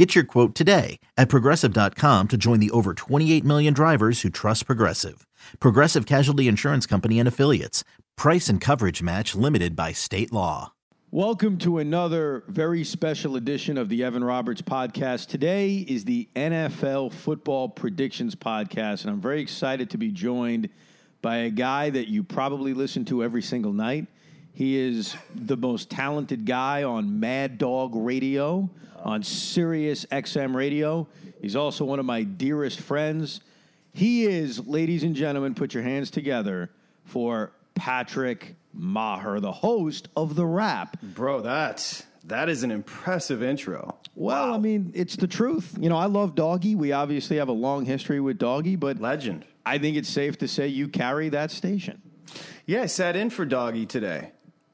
Get your quote today at progressive.com to join the over 28 million drivers who trust Progressive. Progressive Casualty Insurance Company and Affiliates. Price and coverage match limited by state law. Welcome to another very special edition of the Evan Roberts podcast. Today is the NFL Football Predictions podcast, and I'm very excited to be joined by a guy that you probably listen to every single night. He is the most talented guy on Mad Dog Radio, on Sirius XM Radio. He's also one of my dearest friends. He is, ladies and gentlemen, put your hands together for Patrick Meagher, the host of The Rap. Bro, that that is an impressive intro. Well, I mean, it's the truth. You know, I love Doggy. We obviously have a long history with Doggy, but Legend. I think it's safe to say you carry that station. Yeah, I sat in for Doggy today.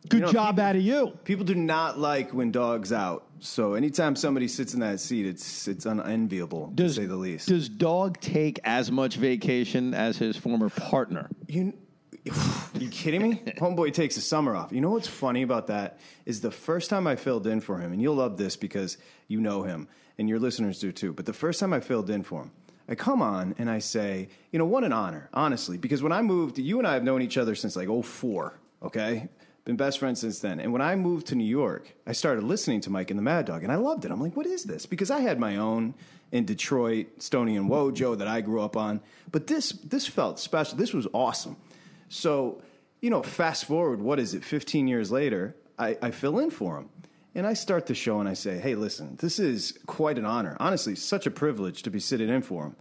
Good You know, job out of you. People do not like when dogs out. So anytime somebody sits in that seat, it's it's unenviable Does, to say the least. Does Dog take as much vacation as his former partner? you you kidding me? Homeboy takes a summer off. You know what's funny about that is the first time I filled in for him, and you'll love this because you know him and your listeners do too. But the first time I filled in for him, I come on and I say, you know, what an honor, honestly, because when I moved, you and I have known each other since like 04, okay? Been best friends since then. And when I moved to New York, I started listening to Mike and the Mad Dog, and I loved it. I'm like, what is this? Because I had my own in Detroit, Stony and Wojo that I grew up on. But this this felt special. This was awesome. So, you know, fast forward, what is it, 15 years later, I, I fill in for him. And I start the show and I say, hey, listen, this is quite an honor. Honestly, such a privilege to be sitting in for him.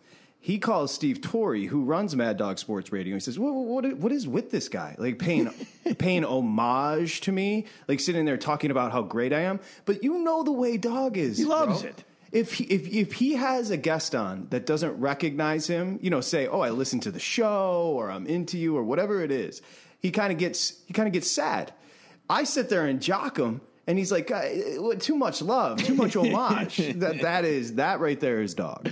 He calls Steve Torre, who runs Mad Dog Sports Radio. He says, what, what, what is with this guy? Like paying, paying homage to me, like sitting there talking about how great I am. But you know the way Dog is. He loves bro. it. If he, if if he has a guest on that doesn't recognize him, you know, say, "Oh, I listened to the show," or "I'm into you," or whatever it is, he kind of gets he kind of gets sad. I sit there and jock him, and he's like, "Uh, "Too much love, too much homage." that that is that right there is dog.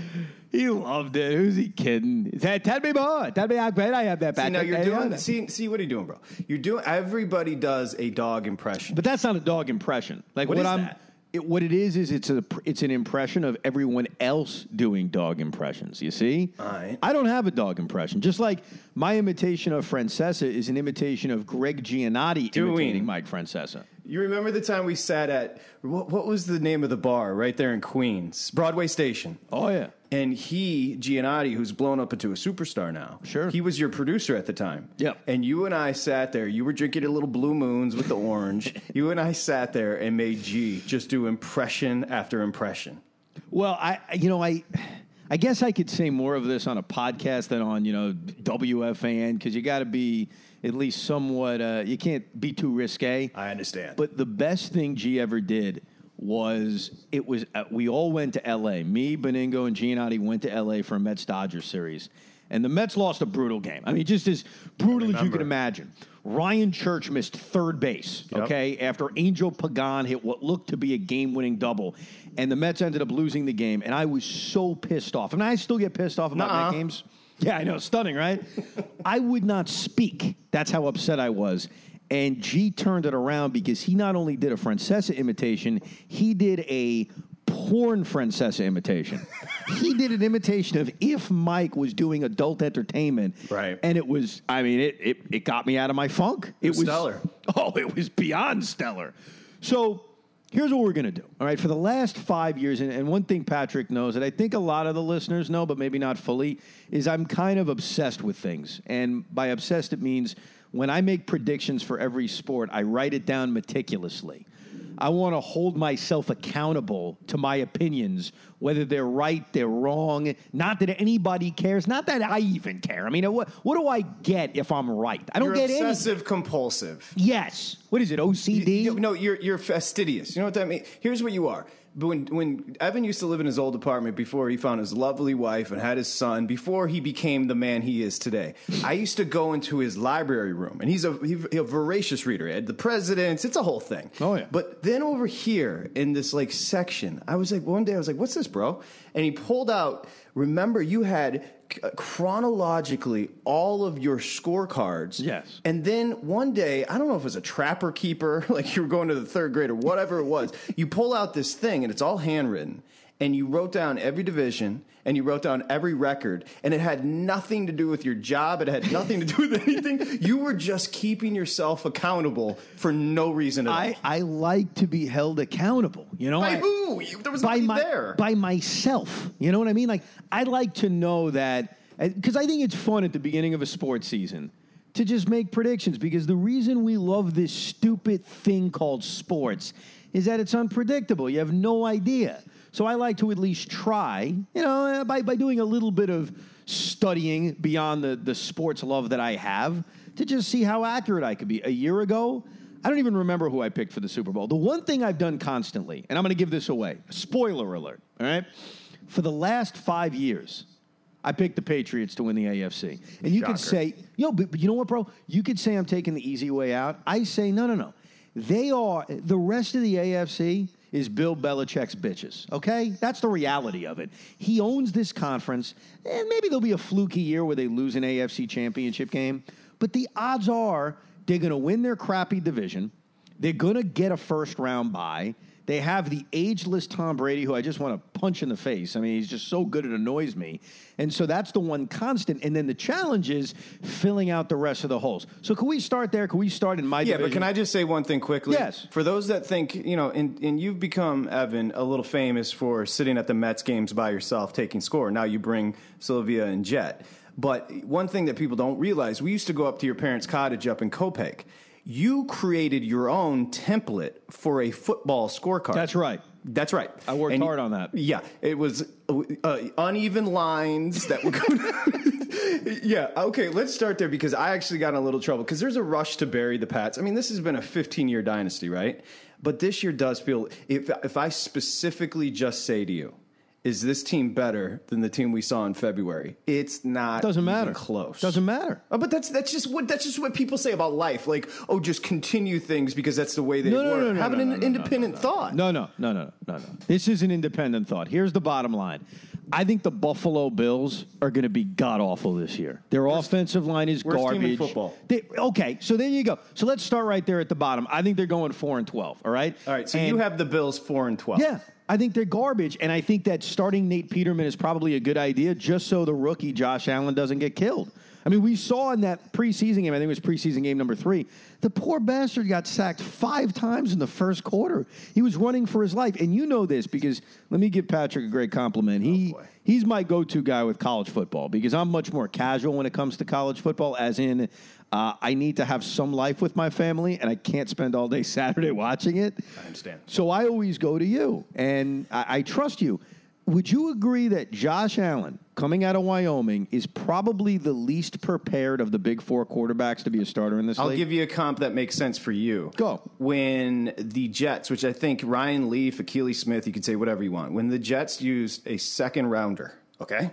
He loved it. Who's he kidding? Say, Tell me more. Tell me how great I am there, See, Patrick. now you're doing see see what are you doing, bro? You're doing. Everybody does a dog impression. But that's not a dog impression. Like What I'm. that? It, what it is is it's a it's an impression of everyone else doing dog impressions. You see, Alright. I don't have a dog impression. Just like my imitation of Francesa is an imitation of Greg Giannotti Doing. imitating Mike Francesa. You remember the time we sat at what, what was the name of the bar right there in Queens, Broadway Station? Oh yeah, And he, Giannotti, who's blown up into a superstar now. Sure. He was your producer at the time. Yep. And you and I sat there. You were drinking a little Blue Moons with the orange. you and I sat there and made G just do impression after impression. Well, I I- you know I. I guess I could say more of this on a podcast than on you know WFAN because you got to be at least somewhat. Uh, you can't be too risque. I understand. But the best thing G ever did was it was uh, we all went to L.A. Me, Benigno, and Giannotti went to L.A. for a Mets Dodgers series, and the Mets lost a brutal game. I mean, just as brutal as you can imagine. Ryan Church missed third base. Yep. Okay, after Angel Pagan hit what looked to be a game-winning double, and the Mets ended up losing the game, and I was so pissed off, and I still get pissed off about Nuh-uh. Met games. Yeah, I know, stunning, right? I would not speak. That's how upset I was. And G turned it around because he not only did a Francesa imitation, he did a porn Francesa imitation. he did an imitation of if Mike was doing adult entertainment. Right. And it was, I mean, it it, it got me out of my funk. It, was stellar. Oh, it was beyond stellar. So here's what we're going to do. All right. For the last five years, and, and one thing Patrick knows that I think a lot of the listeners know, but maybe not fully, is I'm kind of obsessed with things. And by obsessed, it means when I make predictions for every sport, I write it down meticulously. I want to hold myself accountable to my opinions, whether they're right, they're wrong. Not that anybody cares. Not that I even care. I mean, what, what do I get if I'm right? I don't You're get any. obsessive compulsive. Yes. What is it? OCD? You- no, you're you're fastidious. You know what that means? Here's what you are. But when when Evan used to live in his old apartment before he found his lovely wife and had his son, before he became the man he is today, I used to go into his library room, and he's a, he's a voracious reader. He had the presidents, it's a whole thing. Oh, yeah. But then over here in this like section, I was like, one day I was like, "What's this, bro?" And he pulled out. Remember, you had chronologically all of your scorecards. Yes. And then one day, I don't know if it was a trapper keeper, like you were going to the third grade or whatever it was, you pull out this thing and it's all handwritten. And you wrote down every division and you wrote down every record, and it had nothing to do with your job. It had nothing to do with anything. You were just keeping yourself accountable for no reason at all. I, I like to be held accountable. You know, By I- who? You- there was by nobody my, there. by myself. You know what I mean? Like I like to know that because I think it's fun at the beginning of a sports season to just make predictions because the reason we love this stupid thing called sports is that it's unpredictable. You have no idea. So I like to at least try, you know, uh, by, by doing a little bit of studying beyond the, the sports love that I have to just see how accurate I could be. A year ago, I don't even remember who I picked for the Super Bowl. The one thing I've done constantly, and I'm going to give this away, spoiler alert, all right? For the last five years, I picked the Patriots to win the AFC. And you could say, yo, but, but you know what, bro? You could say I'm taking the easy way out. I say, no, no, no. They are, the rest of the AFC is Bill Belichick's bitches, okay? That's the reality of it. He owns this conference, and maybe there'll be a fluky year where they lose an AFC championship game, but the odds are they're going to win their crappy division. They're going to get a first round bye. They have the ageless Tom Brady, who I just want to punch in the face. I mean, he's just so good it annoys me. And so that's the one constant. And then the challenge is filling out the rest of the holes. So can we start there? Can we start in my Yeah, division? but can I just say one thing quickly? Yes. For those that think, you know, and, and you've become, Evan, a little famous for sitting at the Mets games by yourself taking score. Now you bring Sylvia and Jet. But one thing that people don't realize, we used to go up to your parents' cottage up in Copake. You created your own template for a football scorecard. That's right. That's right. I worked And- hard on that. Yeah, it was uh, uneven lines that were going. yeah, okay. Let's start there because I actually got in a little trouble because there's a rush to bury the Pats. I mean, this has been a 15 year dynasty, right? But this year does feel. If if I specifically just say to you. Is this team better than the team we saw in February? It's not. Doesn't matter. Close. Doesn't matter. Oh, but that's that's just what that's just what people say about life. Like, oh, just continue things because that's the way they No, no, work. no, no, Have an independent thought. No, no, no, no, no, no. This is an independent thought. Here's the bottom line. I think the Buffalo Bills are going to be god awful this year. Their offensive line is worst garbage. football. They- okay, so there you go. So let's start right there at the bottom. I think they're going four and twelve. All right. All right, so And- you have the Bills four and twelve. yeah, I think they're garbage, and I think that starting Nate Peterman is probably a good idea, just so the rookie Josh Allen doesn't get killed. I mean, we saw in that preseason game, I think it was preseason game number three, the poor bastard got sacked five times in the first quarter. He was running for his life, and you know this because let me give Patrick a great compliment. He oh, boy. he's my go-to guy with college football because I'm much more casual when it comes to college football, as in. Uh, I need to have some life with my family, and I can't spend all day Saturday watching it. I understand. So I always go to you, and I, I trust you. Would you agree that Josh Allen, coming out of Wyoming, is probably the least prepared of the big four quarterbacks to be a starter in this I'll league? give you a comp that makes sense for you. Go. When the Jets, which I think Ryan Leaf, Akili Smith, you can say whatever you want. When the Jets used a second rounder, okay?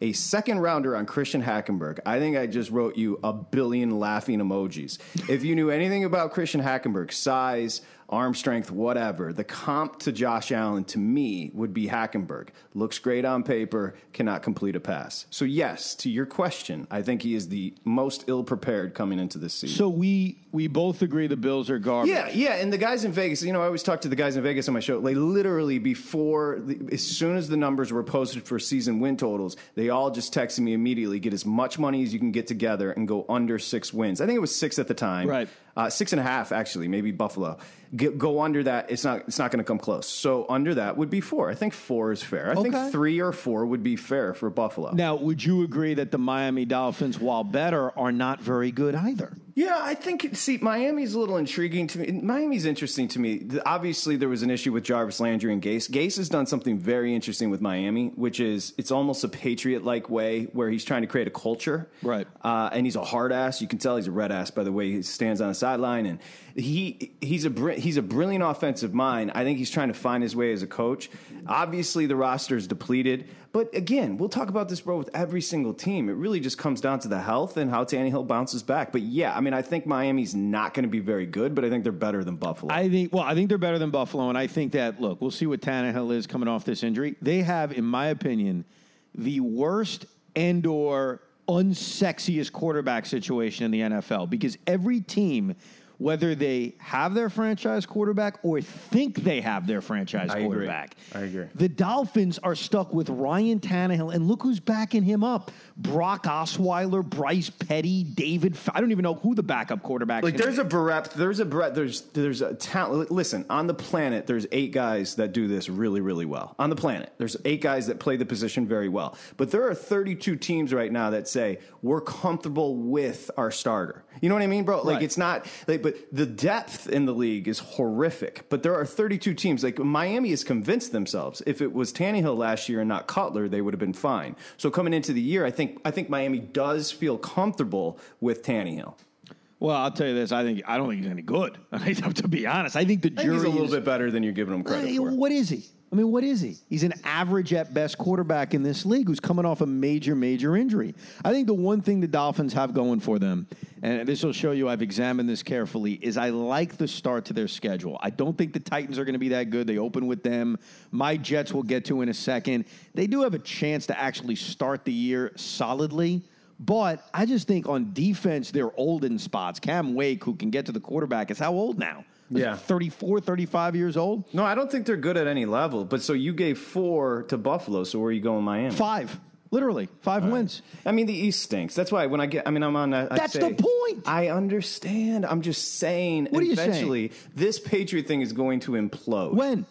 A second rounder on Christian Hackenberg. I think I just wrote you a billion laughing emojis. if you knew anything about Christian Hackenberg, size, arm strength, whatever, the comp to Josh Allen to me would be Hackenberg. Looks great on paper, cannot complete a pass. So, yes, to your question, I think he is the most ill prepared coming into this season. so we we both agree the Bills are garbage. Yeah, yeah, and the guys in Vegas, you know, I always talk to the guys in Vegas on my show. They literally before, the, as soon as the numbers were posted for season win totals, they all just texted me immediately: get as much money as you can get together and go under six wins. I think it was six at the time, Right. Uh, six and a half actually, maybe Buffalo. Get, go under that; it's not, it's not going to come close. So under that would be four. I think four is fair. I Okay. think three or four would be fair for Buffalo. Now, would you agree that the Miami Dolphins, while better, are not very good either? Yeah, I think. See, Miami's a little intriguing to me. Miami's interesting to me. Obviously, there was an issue with Jarvis Landry and Gase. Gase has done something very interesting with Miami, which is it's almost a Patriot-like way where he's trying to create a culture. Right. Uh, and he's a hard ass. You can tell he's a red ass by the way he stands on the sideline, and he he's a he's a brilliant offensive mind. I think he's trying to find his way as a coach. Obviously, the roster is depleted. But again, we'll talk about this, bro, with every single team. It really just comes down to the health and how Tannehill bounces back. But yeah, I mean, I think Miami's not going to be very good, but I think they're better than Buffalo. I think, well, I think they're better than Buffalo, and I think that, look, we'll see what Tannehill is coming off this injury. They have, in my opinion, the worst and or unsexiest quarterback situation in the NFL because every team – whether they have their franchise quarterback or think they have their franchise I quarterback. Agree. I agree. The Dolphins are stuck with Ryan Tannehill, and look who's backing him up: Brock Osweiler, Bryce Petty, David. I don't even know who the backup quarterback. Like there's be. a breadth. There's a breadth. There's there's a talent. Listen, on the planet, there's eight guys that do this really really well. On the planet, there's eight guys that play the position very well. But there are 32 teams right now that say we're comfortable with our starter. You know what I mean, bro? Like right. it's not like but the depth in the league is horrific. But there are 32 teams. Like Miami has convinced themselves if it was Tannehill last year and not Cutler, they would have been fine. So coming into the year, I think I think Miami does feel comfortable with Tannehill. Well, I'll tell you this. I think I don't think he's any good. I mean to be honest, I think the jury he's a little bit better than you're giving him credit for. What is he? I mean, what is he? He's an average at best quarterback in this league who's coming off a major, major injury. I think the one thing the Dolphins have going for them, and this will show you I've examined this carefully, is I like the start to their schedule. I don't think the Titans are going to be that good. They open with them. My Jets will get to in a second. They do have a chance to actually start the year solidly. But I just think on defense, they're old in spots. Cam Wake, who can get to the quarterback, is how old now? Yeah. 34, 35 years old. No, I don't think they're good at any level. But so you gave four to Buffalo. So where are you going, Miami? Five. Literally, five right. wins. I mean, the East stinks. That's why when I get, I mean, I'm on that. That's say, the point. I understand. I'm just saying. What eventually, are you saying? this Patriot thing is going to implode. When?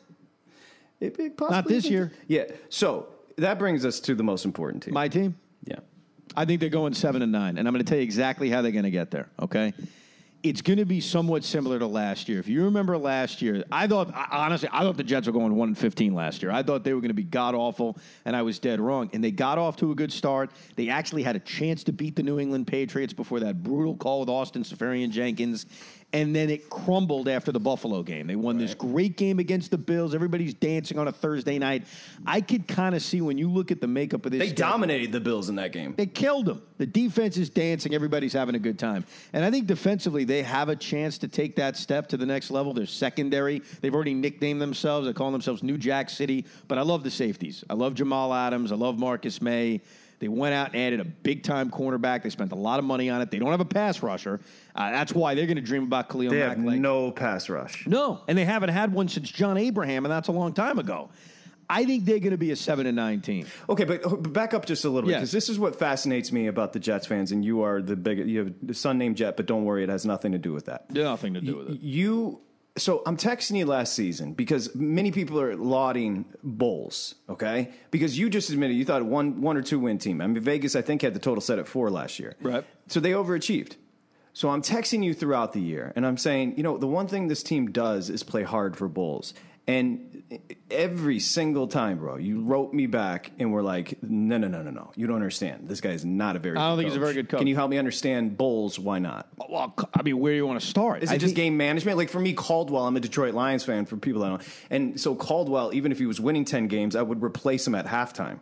It, it Not this year. Yeah. So that brings us to the most important team. My team. Yeah. I think they're going seven and nine, and I'm going to tell you exactly how they're going to get there. Okay it's going to be somewhat similar to last year. If you remember last year, I thought honestly, I thought the Jets were going one fifteen last year. I thought they were going to be god awful, and I was dead wrong. And they got off to a good start. They actually had a chance to beat the New England Patriots before that brutal call with Austin Seferian-Jenkins, and then it crumbled after the Buffalo game. They won right. this great game against the Bills. Everybody's dancing on a Thursday night. I could kind of see when you look at the makeup of this. They dominated the Bills in that game. They killed them. The defense is dancing. Everybody's having a good time. And I think defensively, they have a chance to take that step to the next level. They're secondary. They've already nicknamed themselves. They call themselves New Jack City. But I love the safeties. I love Jamal Adams. I love Marcus Maye. They went out and added a big time cornerback. They spent a lot of money on it. They don't have a pass rusher. Uh, that's why they're going to dream about Khalil they Mack. Have like, no pass rush. No, and they haven't had one since John Abraham, and that's a long time ago. I think they're going to be a seven and nine team. Okay, but back up just a little bit because this is what fascinates me about the Jets fans, and you are the big. You have the son named Jet, but don't worry, it has nothing to do with that. Nothing to do with it. You so I'm texting you last season because many people are lauding Bowles, okay? Because you just admitted you thought one one or two win team. I mean Vegas I think had the total set at 4 last year. Right. So they overachieved. So I'm texting you throughout the year and I'm saying, you know, the one thing this team does is play hard for Bowles. And every single time, bro, you wrote me back and were like, no, no, no, no, no. You don't understand. This guy is not a very I don't think he's a very good coach. Can you help me understand Bowles? Why not? Well, I mean, where do you want to start? Is it I just think- game management? Like for me, Caldwell, I'm a Detroit Lions fan for people that don't. And so Caldwell, even if he was winning 10 games, I would replace him at halftime.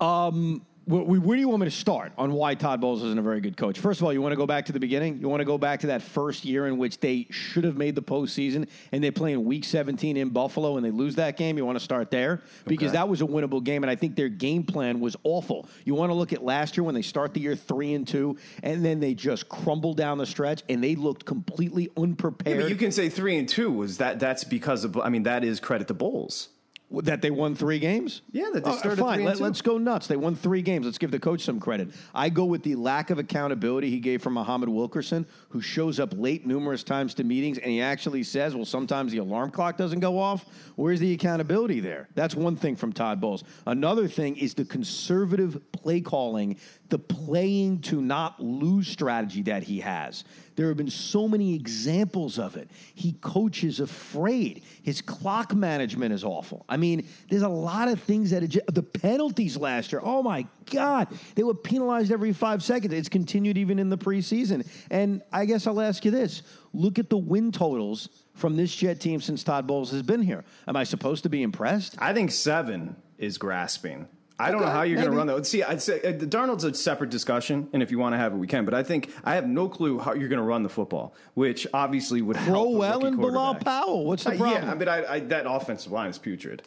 Um, where, where do you want me to start on why Todd Bowles isn't a very good coach? First of all, you want to go back to the beginning. You want to go back to that first year in which they should have made the postseason, and they play in Week 17 in Buffalo, and they lose that game. You want to start there because okay. that was a winnable game, and I think their game plan was awful. You want to look at last year when they start the year three and two, and then they just crumble down the stretch, and they looked completely unprepared. Yeah, you can say three and two was that. That's because of. I mean, that is credit to Bowles. That they won three games? Yeah, that they oh, started oh, fine. Let, us go nuts. They won three games. Let's give the coach some credit. I go with the lack of accountability he gave for Muhammad Wilkerson, who shows up late numerous times to meetings, and he actually says, "Well, sometimes the alarm clock doesn't go off." Where's the accountability there? That's one thing from Todd Bowles. Another thing is the conservative play calling the playing to not lose strategy that he has. There have been so many examples of it. He coaches afraid. His clock management is awful. I mean, there's a lot of things that the penalties last year. Oh my God, they were penalized every five seconds. It's continued even in the preseason. And I guess I'll ask you this: Look at the win totals from this Jet team since Todd Bowles has been here. Am I supposed to be impressed? I think seven is grasping. I don't Okay, know how you're going to run that. See, I'd say uh, Darnold's a separate discussion, and if you want to have it, we can. But I think I have no clue how you're going to run the football, which obviously would help. Crowell and Bilal. Powell. What's the Uh, problem? yeah, I mean, I, I, that offensive line is putrid.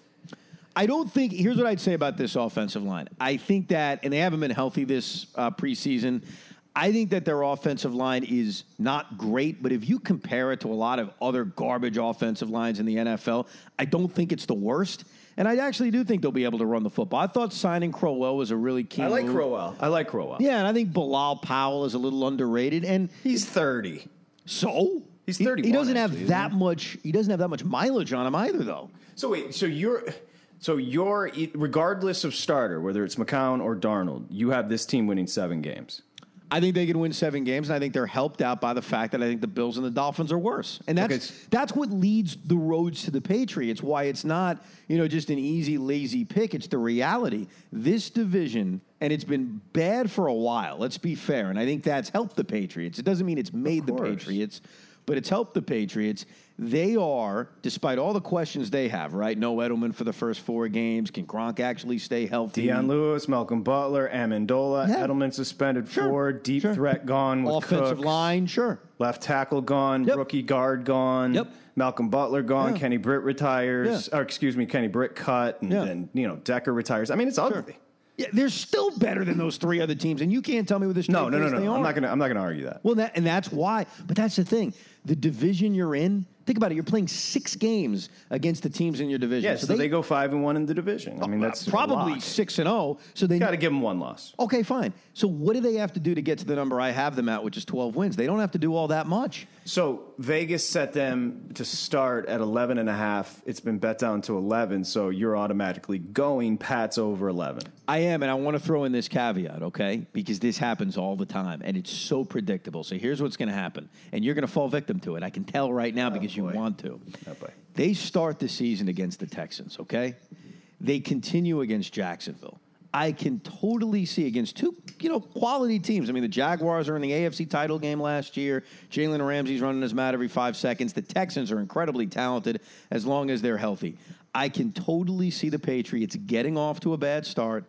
I don't think. Here's what I'd say about this offensive line. I think that, and they haven't been healthy this uh, preseason. I think that their offensive line is not great, but if you compare it to a lot of other garbage offensive lines in the NFL, I don't think it's the worst. And I actually do think they'll be able to run the football. I thought signing Crowell was a really key. I like move. Crowell. I like Crowell. Yeah, and I think Bilal Powell is a little underrated. And He's 30. so He's He- He, doesn't actually, have isn't that much. He doesn't have that much mileage on him either, though. So wait, so you're so you're regardless of starter, whether it's McCown or Darnold, you have this team winning seven games. I think they can win seven games, and I think they're helped out by the fact that I think the Bills and the Dolphins are worse, and that's Okay. that's what leads the roads to the Patriots. Why it's not you know just an easy lazy pick. It's the reality. This division, and it's been bad for a while. Let's be fair, and I think that's helped the Patriots. It doesn't mean it's made the. Patriots, but it's helped the Patriots. They are, despite all the questions they have, right? No Edelman for the first four games. Can Gronk actually stay healthy? Dion Lewis, Malcolm Butler, Amendola, Yeah. Edelman suspended Sure, four, deep sure. threat gone, with Offensive Cooks, line, sure. left tackle gone, Yep. rookie guard gone, Yep. Malcolm Butler gone, Yeah. Kenny Britt retires, Yeah. or excuse me, Kenny Britt cut, and Yeah. then you know Decker retires. I mean, it's ugly. Yeah, they're still better than those three other teams, and you can't tell me with this. No, no, no, no. I'm not gonna. I'm not gonna argue that. Well, that, and that's why. But that's the thing. The division you're in. Think about it. You're playing six games against the teams in your division. Yeah, so, they, go five and one in the division. I mean, uh, that's probably six and zero. So they Got to give them one loss. Okay, fine. So what do they have to do to get to the number I have them at, which is 12 wins? They don't have to do all that much. So Vegas set them to start at 11 and a half. It's been bet down to 11, so you're automatically going Pats over 11. I am, and I want to throw in this caveat, okay? Because this happens all the time, and it's so predictable. So here's what's going to happen, and you're going to fall victim to it. I can tell right now oh, because you want to. Oh. They start the season against the Texans, okay? They continue against Jacksonville. I can totally see against two, you know, quality teams. I mean, the Jaguars are in the AFC title game last year. Jalen Ramsey's running his mouth every five seconds. The Texans are incredibly talented as long as they're healthy. I can totally see the Patriots getting off to a bad start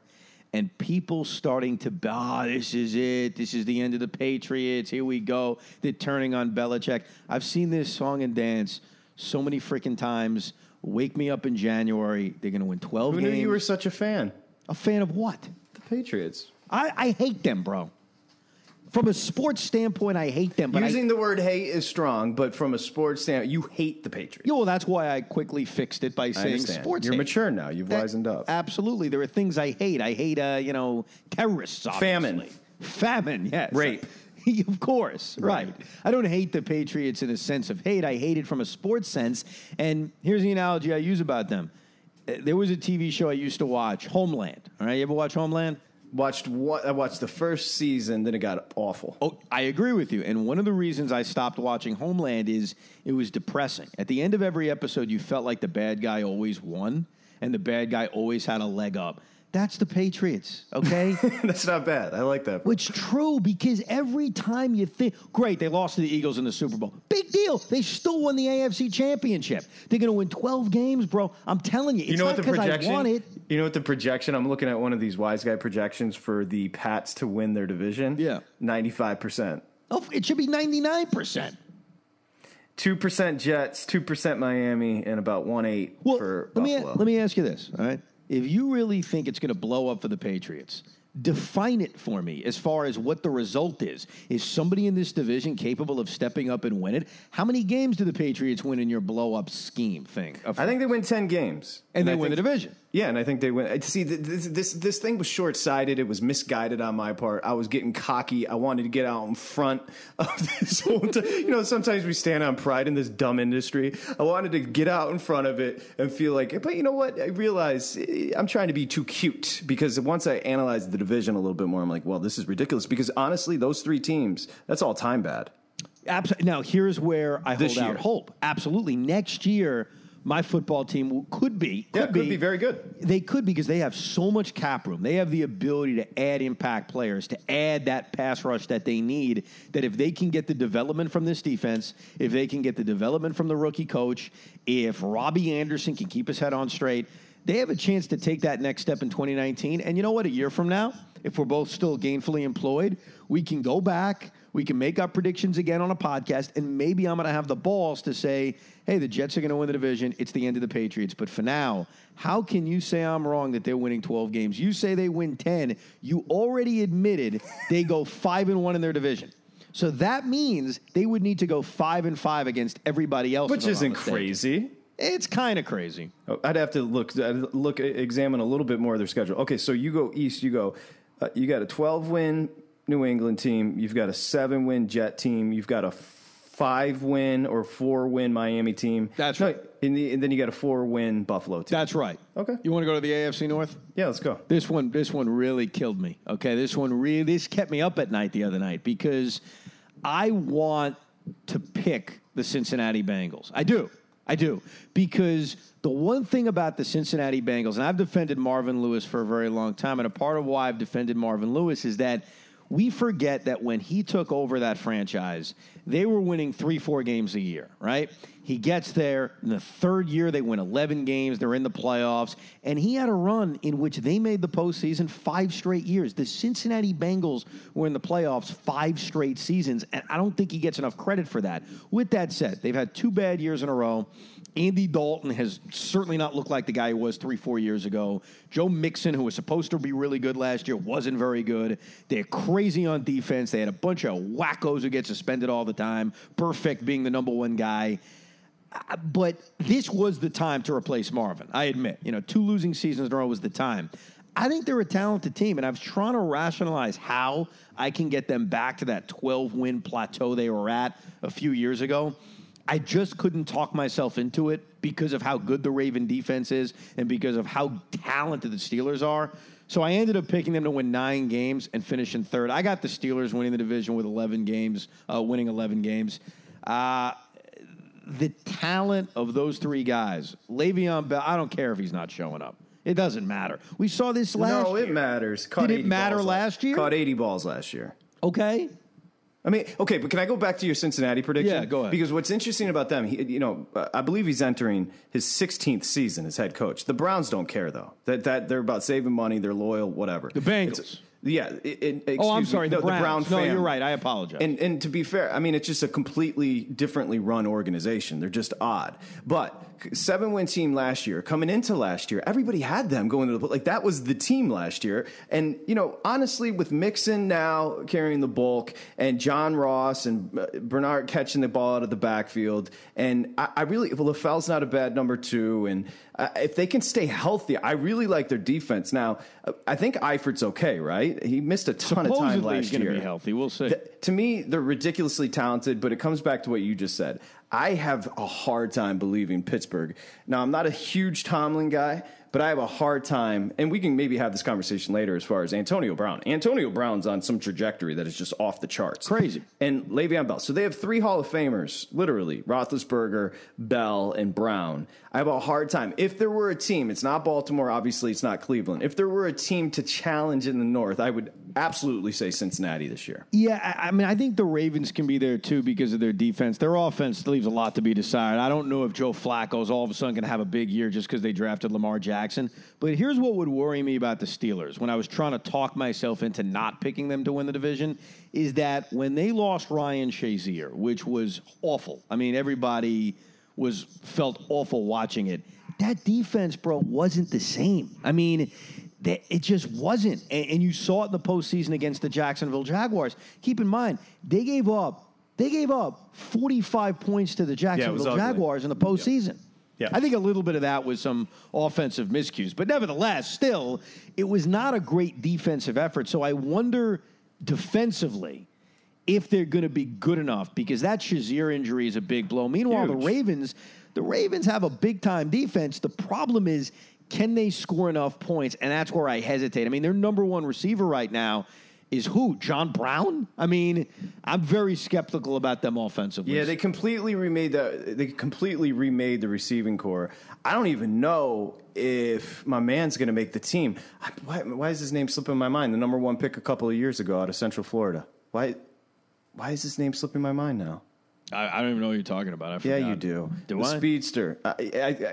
and people starting to, ah, this is it. This is the end of the Patriots. Here we go. They're turning on Belichick. I've seen this song and dance so many freaking times. Wake me up in January. They're going to win 12 Who games. knew you were such a fan? A fan of what? The Patriots. I, I hate them, bro. From a sports standpoint, I hate them. But I, Using the word hate is strong, but from a sports standpoint, you hate the Patriots. Yeah, well, that's why I quickly fixed it by saying understand. sports. You're hate. mature now. You've That- wisened up. Absolutely, there are things I hate. I hate, uh, you know, terrorists. Obviously. Famine. famine, yes, Rape. of course, right. I don't hate the Patriots in a sense of hate. I hate it from a sports sense. And here's the analogy I use about them. There was a TV show I used to watch, Homeland. All right, you ever watch Homeland? Watched what? I watched the first season, then it got awful. Oh, I agree with you. And one of the reasons I stopped watching Homeland is it was depressing. At the end of every episode, you felt like the bad guy always won and the bad guy always had a leg up. That's the Patriots, okay? That's not bad. I like that. Which true because every time you think, great, they lost to the Eagles in the Super Bowl. Big deal. They still won the AFC Championship. They're going to win 12 games, bro. I'm telling you, it's You know not what the because I projection? want it. You know what the projection? I'm looking at one of these wise guy projections for the Pats to win their division. Yeah. ninety five percent. Oh, it should be 99%. Two percent Jets, two percent Miami, and about one eight Well, for let me Buffalo. let me ask you this, all right? If you really think it's going to blow up for the Patriots, define it for me as far as what the result is. Is somebody in this division capable of stepping up and win it? How many games do the Patriots win in your blow up scheme thing? I think they win ten games, and they I win the division. Yeah, and I think they went. See, this this, this thing was short sighted. It was misguided on my part. I was getting cocky. I wanted to get out in front of this whole. T- you know, sometimes we stand on pride in this dumb industry. I wanted to get out in front of it and feel like, but you know what? I realize eh, I'm trying to be too cute because once I analyzed the division a little bit more, I'm like, well, this is ridiculous. Because honestly, those three teams, that's all time bad. Absolutely. Now, here's where I This hold year. out hope. Absolutely. Next year, my football team could be. Could Yeah, could be very good. They could because they have so much cap room. They have the ability to add impact players, to add that pass rush that they need. That if they can get the development from this defense, if they can get the development from the rookie coach, if Robbie Anderson can keep his head on straight, they have a chance to take that next step in 2019. And you know what? A year from now, if we're both still gainfully employed, we can go back. We can make our predictions again on a podcast, and maybe I'm going to have the balls to say, hey, the Jets are going to win the division. It's the end of the Patriots. But for now, how can you say I'm wrong that they're winning 12 games? You say they win 10. You already admitted they go 5 and 1 in their division. So that means they would need to go 5 and 5 against everybody else. Which if I'm not isn't crazy. It's kind of crazy. Oh, I'd have to look, look, examine a little bit more of their schedule. Okay, so you go east. You go, uh, you got a 12 win New England team. You've got a seven win Jet team. You've got a five win or four win Miami team. That's No, right. And, the, and then you got a four win Buffalo team. That's right. Okay. You want to go to the AFC North? yeah, let's go. This one, this one really killed me. Okay, this one really, this kept me up at night the other night because I want to pick the Cincinnati Bengals. I do, I do, because the one thing about the Cincinnati Bengals, and I've defended Marvin Lewis for a very long time, and a part of why I've defended Marvin Lewis is that we forget that when he took over that franchise, they were winning three, four games a year, right? He gets there. In the third year, they win 11 games. They're in the playoffs. And he had a run in which they made the postseason five straight years. The Cincinnati Bengals were in the playoffs five straight seasons. And I don't think he gets enough credit for that. With that said, they've had two bad years in a row. Andy Dalton has certainly not looked like the guy he was three, four years ago. Joe Mixon, who was supposed to be really good last year, wasn't very good. They're crazy on defense. They had a bunch of wackos who get suspended all the time. Burfict being the number one guy. Uh, But this was the time to replace Marvin. I admit, you know, two losing seasons in a row was the time. I think they're a talented team, and I was trying to rationalize how I can get them back to that 12 win plateau they were at a few years ago. I just couldn't talk myself into it because of how good the Raven defense is and because of how talented the Steelers are. So I ended up picking them to win nine games and finish in third. I got the Steelers winning the division with 11 games, uh, winning 11 games. Uh, the talent of those three guys, Le'Veon Bell, I don't care if he's not showing up. It doesn't matter. We saw this last no, year. it matters. Caught Did it matter last year? Caught 80 balls last year. Okay. I mean, okay, but can I go back to your Cincinnati prediction? Yeah, go ahead. Because what's interesting about them, he, you know, I believe he's entering his 16th season as head coach. The Browns don't care though. That that they're about saving money, they're loyal, whatever. The Bengals. It's- yeah. It, it, Oh, I'm excuse me, sorry. The no, Browns. Brown no, you're right. I apologize. And and to be fair, I mean it's just a completely differently run organization. They're just odd. But seven win team last year, coming into last year, everybody had them going to the like that was the team last year. And you know, honestly, with Mixon now carrying the bulk and John Ross and uh, Bernard catching the ball out of the backfield, and I, I really well, LaFell's not a bad number two, and uh, if they can stay healthy, I really like their defense. Now, I think Eifert's okay, right? He missed a ton of time Supposedly last he's going to year be healthy. We'll see. Th- to me, they're ridiculously talented, but it comes back to what you just said. I have a hard time believing Pittsburgh. Now, I'm not a huge Tomlin guy, but I have a hard time, and we can maybe have this conversation later as far as Antonio Brown. Antonio Brown's on some trajectory that is just off the charts. Crazy. And Le'Veon Bell. So they have three Hall of Famers, literally Roethlisberger, Bell, and Brown. I have a hard time. If there were a team, it's not Baltimore, obviously, it's not Cleveland. If there were a team to challenge in the North, I would absolutely say Cincinnati this year. Yeah, I, I mean, I think the Ravens can be there too because of their defense. Their offense leaves a lot to be desired. I don't know if Joe Flacco's all of a sudden going to have a big year just because they drafted Lamar Jackson. But here's what would worry me about the Steelers when I was trying to talk myself into not picking them to win the division is that when they lost Ryan Shazier, which was awful. I mean, everybody was felt awful watching it. That defense, bro, wasn't the same. I mean, that it just wasn't. And, and you saw it in the postseason against the Jacksonville Jaguars. Keep in mind, they gave up they gave up 45 points to the Jacksonville ugly. Jaguars in the postseason. Yeah. I think a little bit of that was some offensive miscues, but nevertheless, still, it was not a great defensive effort. So I wonder defensively if they're going to be good enough because that Shazier injury is a big blow. Meanwhile, the Ravens, the Ravens have a big time defense. The problem is, can they score enough points? And that's where I hesitate. I mean, their number one receiver right now is who? John Brown? I mean, I'm very skeptical about them offensively. Yeah, they completely remade the they completely remade the receiving corps. I don't even know if my man's going to make the team. Why, why is his name slipping my mind? The number one pick a couple of years ago out of Central Florida. Why? Why is his name slipping my mind now? I, I don't even know what you're talking about. I Yeah, you do. Do the I? speedster. I-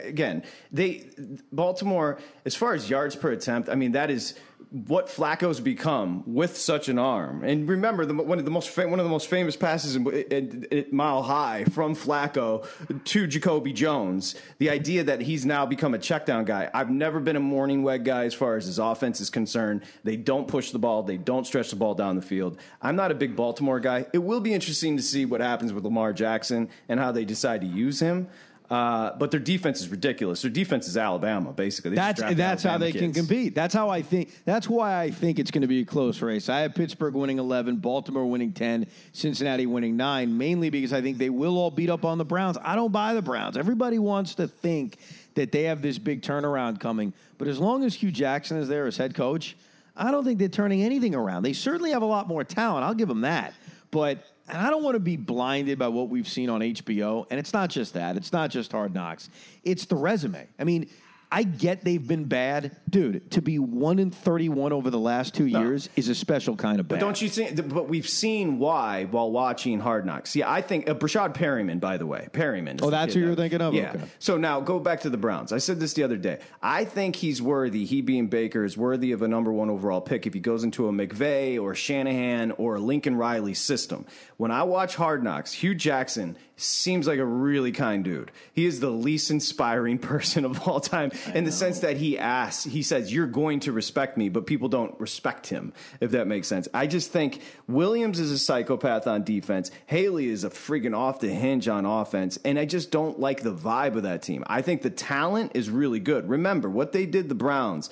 again, they Baltimore as far as yards per attempt. I mean, that is what Flacco's become with such an arm. And remember, the, one of the most fa- one of the most famous passes in, Mile High from Flacco to Jacoby Jones. The idea that he's now become a check down guy. I've never been a Mornhinweg guy as far as his offense is concerned. They don't push the ball. They don't stretch the ball down the field. I'm not a big Baltimore guy. It will be interesting to see what happens with Lamar Jackson and how they decide to use him. Uh, but their defense is ridiculous. Their defense is Alabama, basically. They That's that's how Alabama they can compete. That's how I think. That's why I think it's going to be a close race. I have Pittsburgh winning 11, Baltimore winning 10, Cincinnati winning 9, mainly because I think they will all beat up on the Browns. I don't buy the Browns. Everybody wants to think that they have this big turnaround coming, but as long as Hue Jackson is there as head coach, I don't think they're turning anything around. They certainly have a lot more talent. I'll give them that. But and I don't want to be blinded by what we've seen on HBO. And it's not just that. It's not just Hard Knocks. It's the resume. I mean, I get they've been bad, dude. To be one in thirty-one over the last two years is a special kind of bad. But don't you think? But we've seen why while watching Hard Knocks. Yeah, I think uh, Breshad Perriman, by the way, Perriman. Oh, that's who you're thinking of? Yeah. Okay. So now go back to the Browns. I said this the other day. I think he's worthy. He being Baker is worthy of a number one overall pick if he goes into a McVay or Shanahan or a Lincoln Riley system. When I watch Hard Knocks, Hue Jackson seems like a really kind dude. He is the least inspiring person of all time in the sense that he asks, he says, You're going to respect me, but people don't respect him, if that makes sense. I just think Williams is a psychopath on defense. Haley is a freaking off the hinge on offense. And I just don't like the vibe of that team. I think the talent is really good. Remember what they did, the Browns,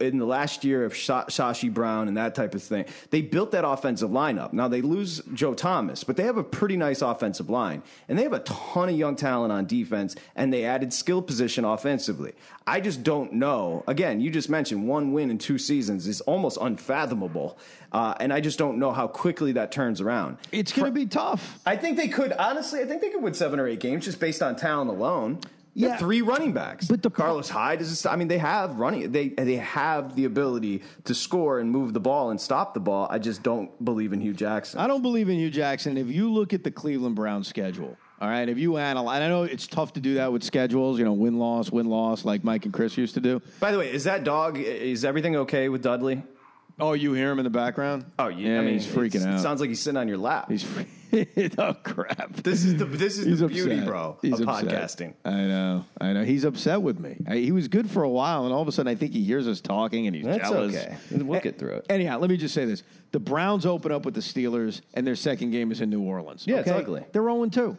in the last year of Sha- Shashi Brown and that type of thing. They built that offensive lineup. Now they lose Joe Thomas, but they have a pretty nice offensive line. And they have a ton of young talent on defense, and they added skill position offensively. I just don't know. Again, you just mentioned one win in two seasons is almost unfathomable. Uh, and I just don't know how quickly that turns around. it's going to be tough. I think they could, honestly, I think they could win seven or eight games just based on talent alone. They Yeah. three running backs. But the- Carlos Hyde is. I mean, they have running. They they have the ability to score and move the ball and stop the ball. I just don't believe in Hue Jackson. I don't believe in Hue Jackson. If you look at the Cleveland Browns schedule, all right, if you analyze, I know it's tough to do that with schedules, you know, win loss, win loss, like Mike and Chris used to do. By the way, is that dog? Is everything okay with Dudley? Oh, you hear him in the background? Oh, yeah. yeah, I mean, he's freaking out. It sounds like he's sitting on your lap. He's free- oh crap. this is the this is He's the upset. beauty, bro, He's of upset. podcasting. I know. I know. He's upset with me. I, he was good for a while, and all of a sudden, I think he hears us talking, and he's That's jealous. okay. We'll get through it. Anyhow, let me just say this: the Browns open up with the Steelers, and their second game is in New Orleans. Yeah, it's ugly. They're oh zero two.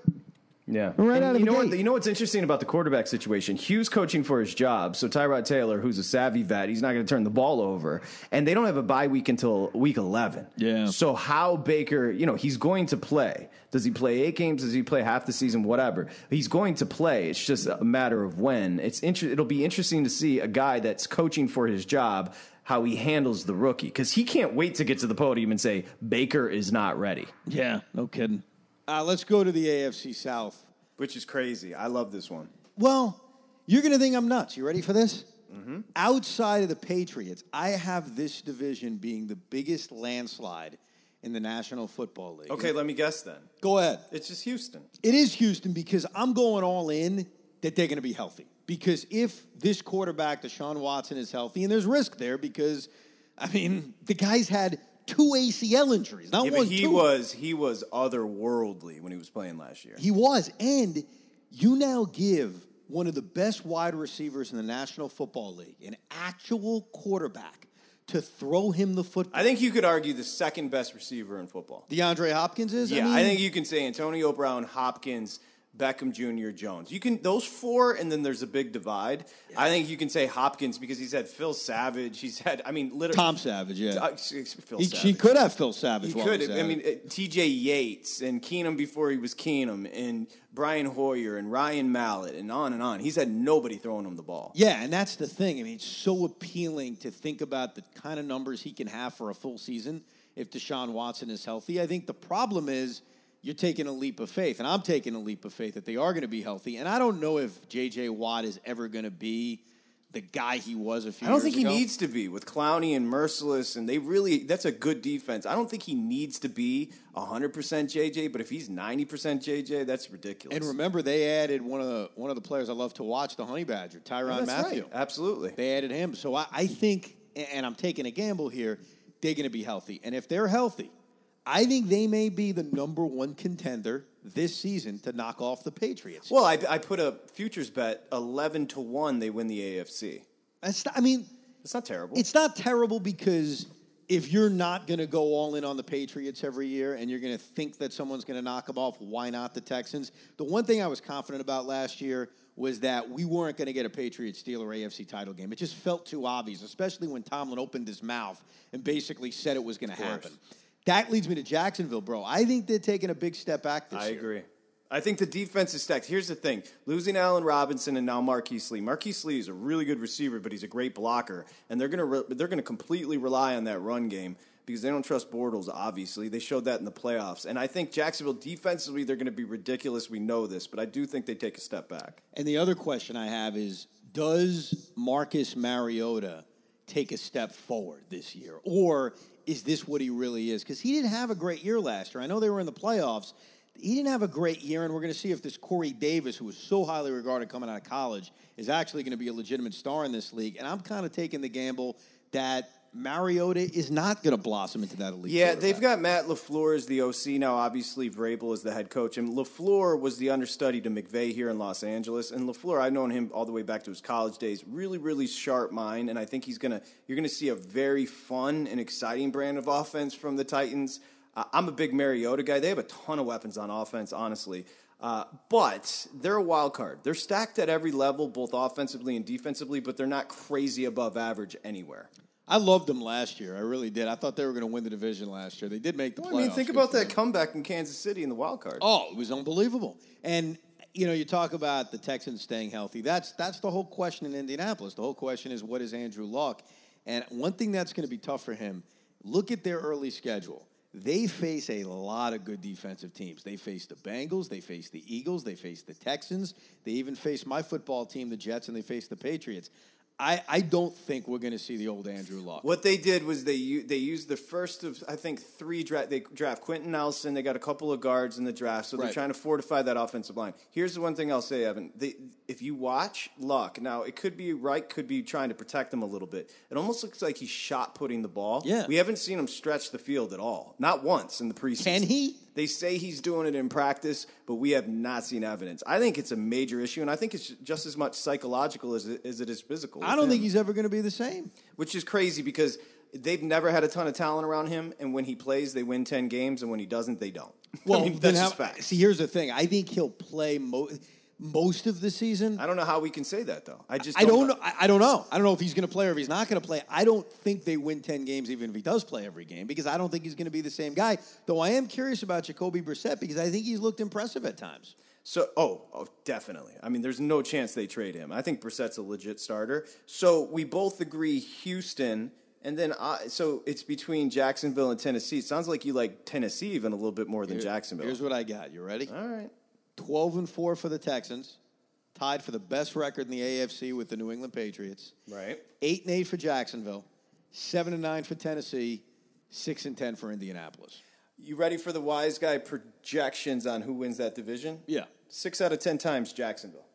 Yeah, Right And out of you the know gate. what? You know what's interesting about the quarterback situation? Hue's coaching for his job, so Tyrod Taylor, who's a savvy vet, he's not going to turn the ball over, and they don't have a bye week until week eleven. Yeah. So how Baker? You know, he's going to play. Does he play eight games? Does he play half the season? Whatever. He's going to play. It's just a matter of when. It's inter- It'll be interesting to see a guy that's coaching for his job how he handles the rookie because he can't wait to get to the podium and say Baker is not ready. Yeah, no kidding. Uh, let's go to the AFC South. Which is crazy. I love this one. Well, you're going to think I'm nuts. You ready for this? Outside of the Patriots, I have this division being the biggest landslide in the National Football League. Okay, let me guess then. Go ahead. It's just Houston. It is Houston because I'm going all in that they're going to be healthy. Because if this quarterback, Deshaun Watson, is healthy, and there's risk there because, I mean, the guy's had two ACL injuries, not Yeah, one, he two. was he was otherworldly when he was playing last year. He was. And you now give one of the best wide receivers in the National Football League an actual quarterback to throw him the football. I think you could argue the second best receiver in football. DeAndre Hopkins is? Yeah, mean, I, think you can say Antonio Brown, Hopkins, Beckham Jr., Jones. You can those four, and then there's a big divide. I think you can say Hopkins because he's had Phil Savage. He's had, I mean, literally Tom Savage, yeah. Uh, Phil He, Savage. he could have Phil Savage. He could. he's I out. mean, uh, T.J. Yates and Keenum before he was Keenum, and Brian Hoyer and Ryan Mallett, and on and on. He's had nobody throwing him the ball. Yeah, and that's the thing. I mean, it's so appealing to think about the kind of numbers he can have for a full season if Deshaun Watson is healthy. I think the problem is you're taking a leap of faith, and I'm taking a leap of faith that they are going to be healthy. And I don't know if J.J. Watt is ever going to be the guy he was a few I don't think he ago. needs to be with Clowney and Mercilus, and they really, that's a good defense. I don't think he needs to be 100% JJ, but if he's 90% JJ, that's ridiculous. And remember, they added one of the one of the players I love to watch, the Honey Badger, Tyrann Mathieu. right. Absolutely. They added him. So I, I think, and I'm taking a gamble here, they're going to be healthy. And if they're healthy, I think they may be the number one contender this season to knock off the Patriots. Well, I, I put a futures bet 11 to 1 they win the AFC. That's not, I mean, It's not terrible. it's not terrible because if you're not going to go all in on the Patriots every year and you're going to think that someone's going to knock them off, why not the Texans? The one thing I was confident about last year was that we weren't going to get a Patriots Steeler AFC title game. It just felt too obvious, especially when Tomlin opened his mouth and basically said it was going to happen. That leads me to Jacksonville, bro. I think they're taking a big step back this I year. I agree. I think the defense is stacked. Here's the thing: losing Allen Robinson and now Marquise Lee. Marquise Lee is a really good receiver, but he's a great blocker, and they're gonna re- they're gonna completely rely on that run game because they don't trust Bortles. Obviously, they showed that in the playoffs, and I think Jacksonville defensively they're going to be ridiculous. We know this, but I do think they take a step back. And the other question I have is Does Marcus Mariota take a step forward this year? Or is this what he really is? Because he didn't have a great year last year. I know they were in the playoffs. He didn't have a great year, and we're going to see if this Corey Davis, who was so highly regarded coming out of college, is actually going to be a legitimate star in this league. And I'm kind of taking the gamble that Mariota is not going to blossom into that elite. Yeah, they've got Matt LaFleur as the OC now. Obviously, Vrabel is the head coach. And LaFleur was the understudy to McVay here in Los Angeles. And LaFleur, I've known him all the way back to his college days. Really, really sharp mind. And I think he's going to, you're going to see a very fun and exciting brand of offense from the Titans. Uh, I'm a big Mariota guy. They have a ton of weapons on offense, honestly. Uh, but they're a wild card. They're stacked at every level, both offensively and defensively, but they're not crazy above average anywhere. I loved them last year. I really did. I thought they were going to win the division last year. They did make the Well, playoffs. I mean, think about that comeback in Kansas City in the wild card. Oh, it was unbelievable. And you know, you talk about the Texans staying healthy. That's that's the whole question in Indianapolis. The whole question is what is Andrew Luck? And one thing that's going to be tough for him. Look at their early schedule. They face a lot of good defensive teams. They face the Bengals, they face the Eagles, they face the Texans, they even face my football team, the Jets, and they face the Patriots. I, I don't think we're going to see the old Andrew Luck. What they did was they u- they used the first of I think three draft. They draft Quenton Nelson. They got a couple of guards in the draft, so they're Right. trying to fortify that offensive line. Here's the one thing I'll say, Evan. They, if you watch Luck, now it could be right, could be trying to protect him a little bit. It almost looks like he's shot putting the ball. Yeah. we haven't seen him stretch the field at all, not once in the preseason. Can he? They say he's doing it in practice, but we have not seen evidence. I think it's a major issue, and I think it's just as much psychological as it, as it is physical. I don't think he's ever going to be the same. which is crazy because they've never had a ton of talent around him, and when he plays, they win ten games, and when he doesn't, they don't. Well, I mean, then that's how- just fact. See, here's the thing. I think he'll play mo- most of the season. I don't know how we can say that though. I just I don't know. I, I don't know. I don't know if he's going to play or if he's not going to play. I don't think they win ten games, even if he does play every game, because I don't think he's going to be the same guy. Though I am curious about Jacoby Brissett because I think he's looked impressive at times. So, oh, oh, definitely. I mean, there's no chance they trade him. I think Brissett's a legit starter. So we both agree Houston, and then I, so it's between Jacksonville and Tennessee. It sounds like you like Tennessee even a little bit more than Jacksonville. Here's what I got. You ready? All right. Twelve and four for the Texans, tied for the best record in the AFC with the New England Patriots. Right. Eight and eight for Jacksonville, seven and nine for Tennessee, six and ten for Indianapolis. You ready for the wise guy projections on who wins that division? Yeah. Six out of ten times Jacksonville.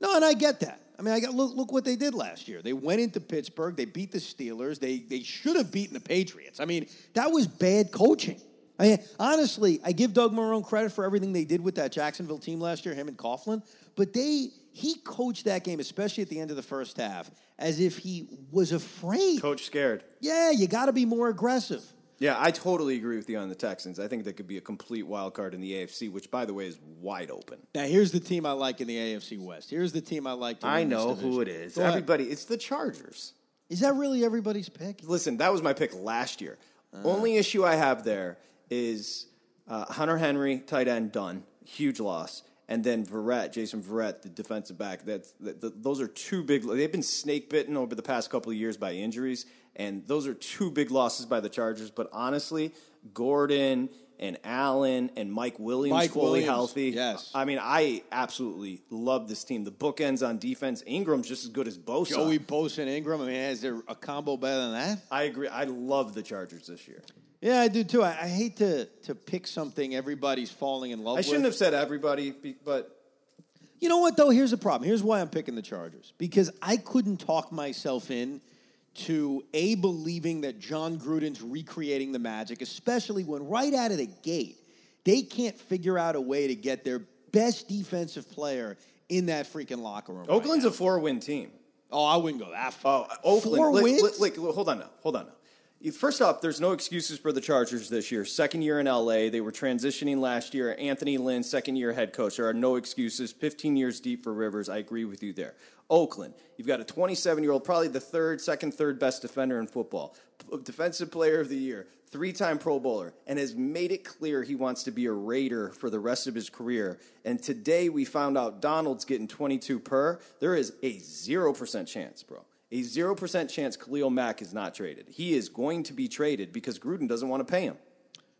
No, and I get that. I mean, I got look look what they did last year. They went into Pittsburgh. They beat the Steelers. They they should have beaten the Patriots. I mean, that was bad coaching. I mean, honestly, I give Doug Marrone credit for everything they did with that Jacksonville team last year, him and Coughlin. But they he coached that game, especially at the end of the first half, as if he was afraid. Coach scared. Yeah, you got to be more aggressive. Yeah, I totally agree with you on the Texans. I think they could be a complete wild card in the AFC, which, by the way, is wide open. Now, here's the team I like in the AFC West. Here's the team I like. To I win this know who it is. division. is. Go ahead. Everybody, it's the Chargers. Is that really everybody's pick? Listen, that was my pick last year. Uh. Only issue I have there is uh, Hunter Henry, tight end, done. Huge loss. And then Verrett, Jason Verrett, the defensive back. That's that, th those are two big. They've been snake bitten over the past couple of years by injuries, and those are two big losses by the Chargers. But honestly, Gordon and Allen and Mike Williams Mike fully Williams, healthy. yes. I mean, I absolutely love this team. The bookends on defense. Ingram's just as good as Bosa. Joey Bosa and Ingram. I mean, is there a combo better than that? I agree. I love the Chargers this year. Yeah, I do too. I, I hate to to pick something everybody's falling in love I shouldn't have said everybody, be- but You know what though? Here's the problem. Here's why I'm picking the Chargers because I couldn't talk myself in to a believing that Jon Gruden's recreating the magic, especially when right out of the gate they can't figure out a way to get their best defensive player in that freaking locker room. right Oakland's a four-win team. oh, I wouldn't go that far. Oh, Oakland. Four Like- wins. like, hold on now. Hold on now. First off, there's no excuses for the Chargers this year. Second year in LA, they were transitioning last year. Anthony Lynn, second year head coach. There are no excuses. 15 years deep for Rivers. I agree with you there. Oakland, you've got a 27 year old, probably the third, second, third best defender in football, defensive player of the year, three time Pro Bowler, and has made it clear he wants to be a Raider for the rest of his career. And today we found out Donald's getting 22 per. There is a 0% chance, bro. A 0% chance Khalil Mack is not traded. He is going to be traded because Gruden doesn't want to pay him.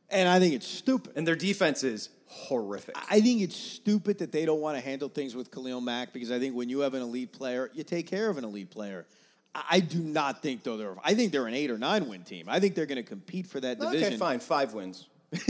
and I think it's stupid. And their defense is horrific. I think it's stupid that they don't want to handle things with Khalil Mack because I think when you have an elite player, you take care of an elite player. I do not think though they're. I think they're an eight or nine win team. I think they're going to compete for that division. Okay, fine. Five wins.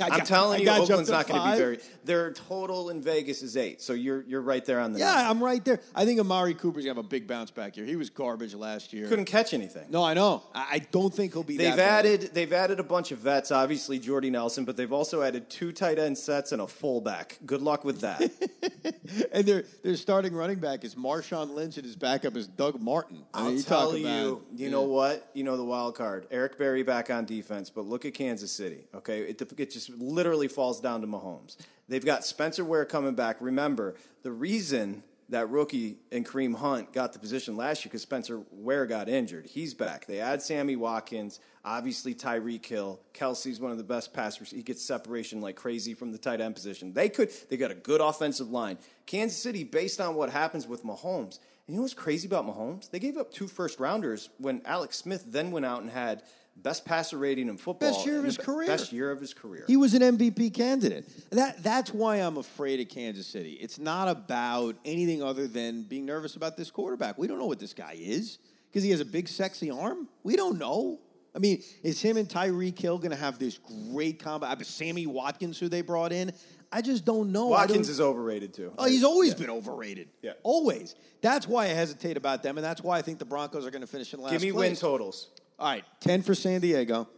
I'm telling you, got you up Oakland's not going to be very. Their total in Vegas is eight, so you're you're right there on the. Yeah, number. I'm right there. I think Amari Cooper's going to have a big bounce back here. He was garbage last year. couldn't catch anything. No, I know. I, I don't think he'll be. They've that bad. added they've added a bunch of vets, obviously Jordy Nelson, but they've also added two tight end sets and a fullback. Good luck with that. and their their starting running back is Marshawn Lynch, and his backup is Doug Martin. I mean, I'll you tell you, about- you yeah. know what? You know the wild card. Eric Berry back on defense, but look at Kansas City. Okay, it, it just literally falls down to Mahomes. They've got Spencer Ware coming back. Remember the reason that rookie and Kareem Hunt got the position last year because Spencer Ware got injured. He's back. They add Sammy Watkins, obviously Tyreek Hill. Kelce's one of the best passers. He gets separation like crazy from the tight end position. They could. They got a good offensive line. Kansas City, based on what happens with Mahomes. And you know what's crazy about Mahomes? They gave up two first rounders when Alex Smith then went out and had best passer rating in football. Best year of his career. Best year of his career. He was an MVP candidate. That that's why I'm afraid of Kansas City. It's not about anything other than being nervous about this quarterback. We don't know what this guy is because he has a big, sexy arm. We don't know. I mean, is him and Tyreek Hill going to have this great combo? Sammy Watkins, who they brought in. I just don't know. Watkins don't- is overrated too. Oh, he's always been overrated. Yeah. Always. That's why I hesitate about them, and that's why I think the Broncos are going to finish in last Give me win place. totals. All right, 10 for San Diego,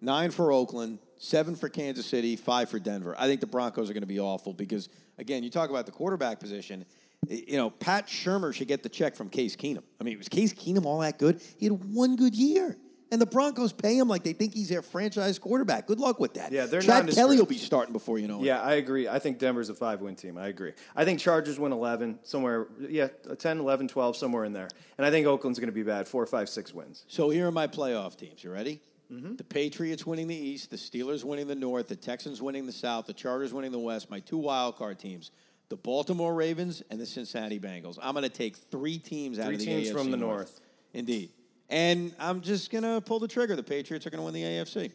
9 for Oakland, 7 for Kansas City, 5 for Denver. I think the Broncos are going to be awful because, again, you talk about the quarterback position. You know, Pat Shurmur should get the check from Case Keenum. I mean, was Case Keenum all that good? He had one good year. And the Broncos pay him like they think he's their franchise quarterback. Good luck with that. Yeah, they're Chad nondescript. Kelly will be starting before you know it. Yeah, I agree. I think Denver's a five win team. I agree. I think Chargers win 11, somewhere, yeah, 10, 11, 12, somewhere in there. And I think Oakland's going to be bad, four, five, six wins. So here are my playoff teams. You ready? Mm-hmm. The Patriots winning the East, the Steelers winning the North, the Texans winning the South, the Chargers winning the West. My two wild card teams: the Baltimore Ravens and the Cincinnati Bengals. I'm going to take three teams out Three of the teams AFC from the North. North. Indeed, and I'm just going to pull the trigger. The Patriots are going to win the AFC.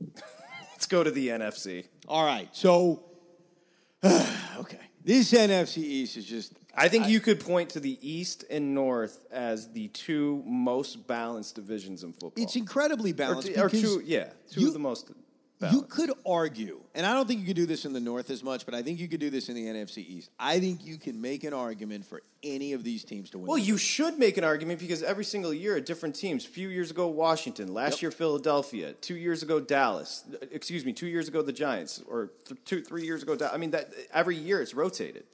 Let's go to the NFC. All right, so okay, this NFC East is just I think you could point to the East and North as the two most balanced divisions in football. it's incredibly or, balanced. t- or two, yeah, two you- of the most You could argue, and I don't think you could do this in the North as much, but I think you could do this in the NFC East. I think you can make an argument for any of these teams to win. Well, the you should make an argument because every single year at different teams. A few years ago, Washington. Last Yep. year, Philadelphia. Two years ago, Dallas. Excuse me, two years ago, the Giants. Or th- two, three years ago, Dallas. I mean, that every year it's rotated.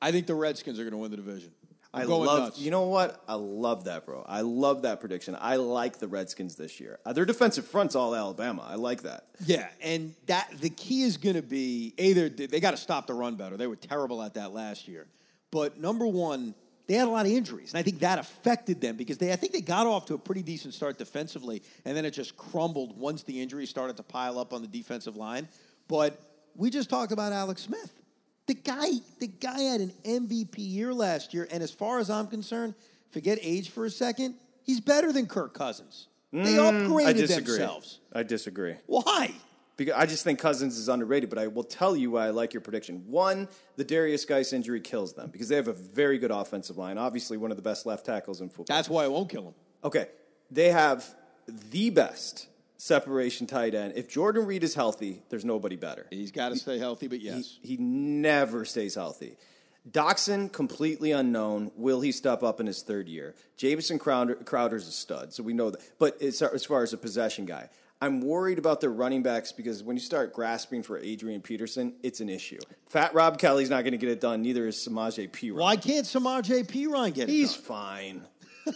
I think the Redskins are going to win the division. I'm I love. You know what? I love that, bro. I love that prediction. I like the Redskins this year. Uh, their defensive front's all Alabama. I like that. Yeah, and that the key is going to be either they got to stop the run better. They were terrible at that last year. But number one, they had a lot of injuries, and I think that affected them because they I think they got off to a pretty decent start defensively, and then it just crumbled once the injuries started to pile up on the defensive line. But we just talked about Alex Smith. The guy, the guy had an MVP year last year, and as far as I'm concerned, forget age for a second, he's better than Kirk Cousins. They Mm, I upgraded disagree. themselves. I disagree. Why? Because I just think Cousins is underrated, but I will tell you why I like your prediction. One, the Derrius Guice injury kills them because they have a very good offensive line. Obviously, one of the best left tackles in football. That's why I won't kill him. Okay, they have the best separation tight end. If Jordan Reed is healthy, there's nobody better. He's got to stay healthy, but yes. he never stays healthy. Doctson, completely unknown. Will he step up in his third year? Jamison Crowder, Crowder's a stud, so we know that. But as, as far as a possession guy, I'm worried about their running backs because when you start grasping for Adrian Peterson, it's an issue. Fat Rob Kelley's not going to get it done. Neither is Samaje P. Why can't Samaj P. Ryan get it He's done? fine.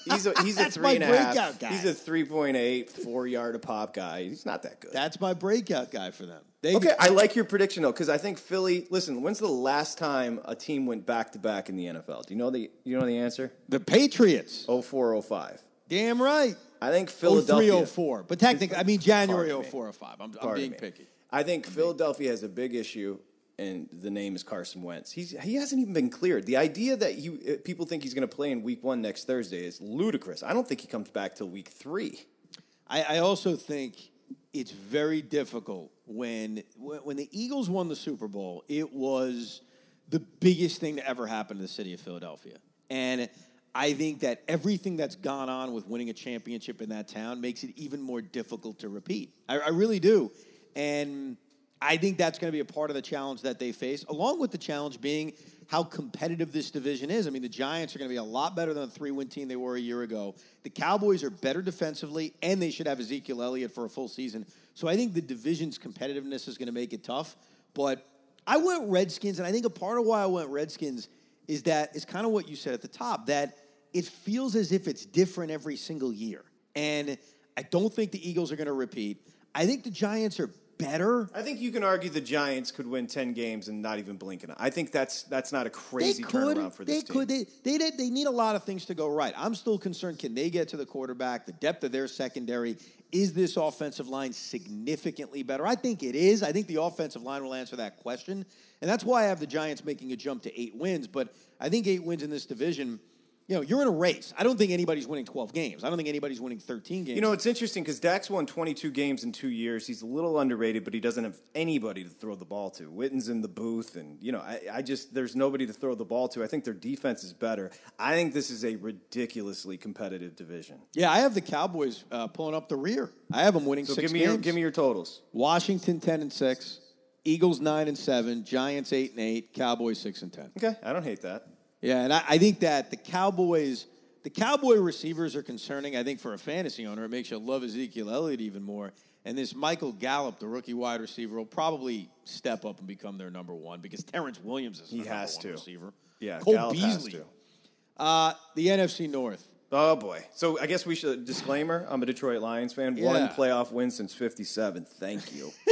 He's a he's a three and a half. guy. He's a three point eight, four yard a pop guy. He's not that good. That's my breakout guy for them. They, Okay, I like your prediction though, because I think Philly. Listen, when's the last time a team went back to back in the NFL? Do you know the you know the answer? the Patriots. Oh four oh five. Damn right. I think Oh Philadelphia. three oh four. But technically, I mean January me. 04 or 05. I'm, I'm being me. picky. I think Philadelphia has a big issue, and the name is Carson Wentz. He's he hasn't even been cleared. The idea that he uh, people think he's going to play in Week One next Thursday is ludicrous. I don't think he comes back till Week Three. I, I also think it's very difficult when when when the Eagles won the Super Bowl. It was the biggest thing to ever happen to the city of Philadelphia, and I think that everything that's gone on with winning a championship in that town makes it even more difficult to repeat. I, I really do, and I think that's going to be a part of the challenge that they face, along with the challenge being how competitive this division is. I mean, the Giants are going to be a lot better than the three win team they were a year ago. The Cowboys are better defensively, and they should have Ezekiel Elliott for a full season. So I think the division's competitiveness is going to make it tough. But I went Redskins, and I think a part of why I went Redskins is that it's kind of what you said at the top that it feels as if it's different every single year. And I don't think the Eagles are going to repeat. I think the Giants are better. I think you can argue the Giants could win ten games and not even blink an eye. I think that's that's not a They crazy could. turnaround for They this team. could. They, they did- they need a lot of things to go right. I'm still concerned. Can they get to the quarterback? The depth of their secondary. Is this offensive line significantly better? I think it is. I think the offensive line will answer that question, and that's why I have the Giants making a jump to eight wins. But I think eight wins in this division. You know, you're in a race. I don't think anybody's winning 12 games. I don't think anybody's winning 13 games. You know, it's interesting because Dak's won 22 games in two years. He's a little underrated, but he doesn't have anybody to throw the ball to. Witten's in the booth, and, you know, I, I just, there's nobody to throw the ball to. I think their defense is better. I think this is a ridiculously competitive division. yeah, I have the Cowboys uh, pulling up the rear. I have them winning So six give me, games. your, give me your totals. Washington 10 and 6, Eagles 9 and 7, Giants 8 and 8, Cowboys 6 and 10. Okay, I don't hate that. Yeah, and I, I think that the Cowboys the Cowboy receivers are concerning. I think for a fantasy owner, it makes you love Ezekiel Elliott even more. And this Michael Gallup, the rookie wide receiver, will probably step up and become their number one because Terrance Williams is He has number to. one receiver. Yeah, Cole Gallup has Beasley. to. Uh, the NFC North. Oh boy! So I guess we should disclaimer. I'm a Detroit Lions fan. One playoff win since '57. Thank you.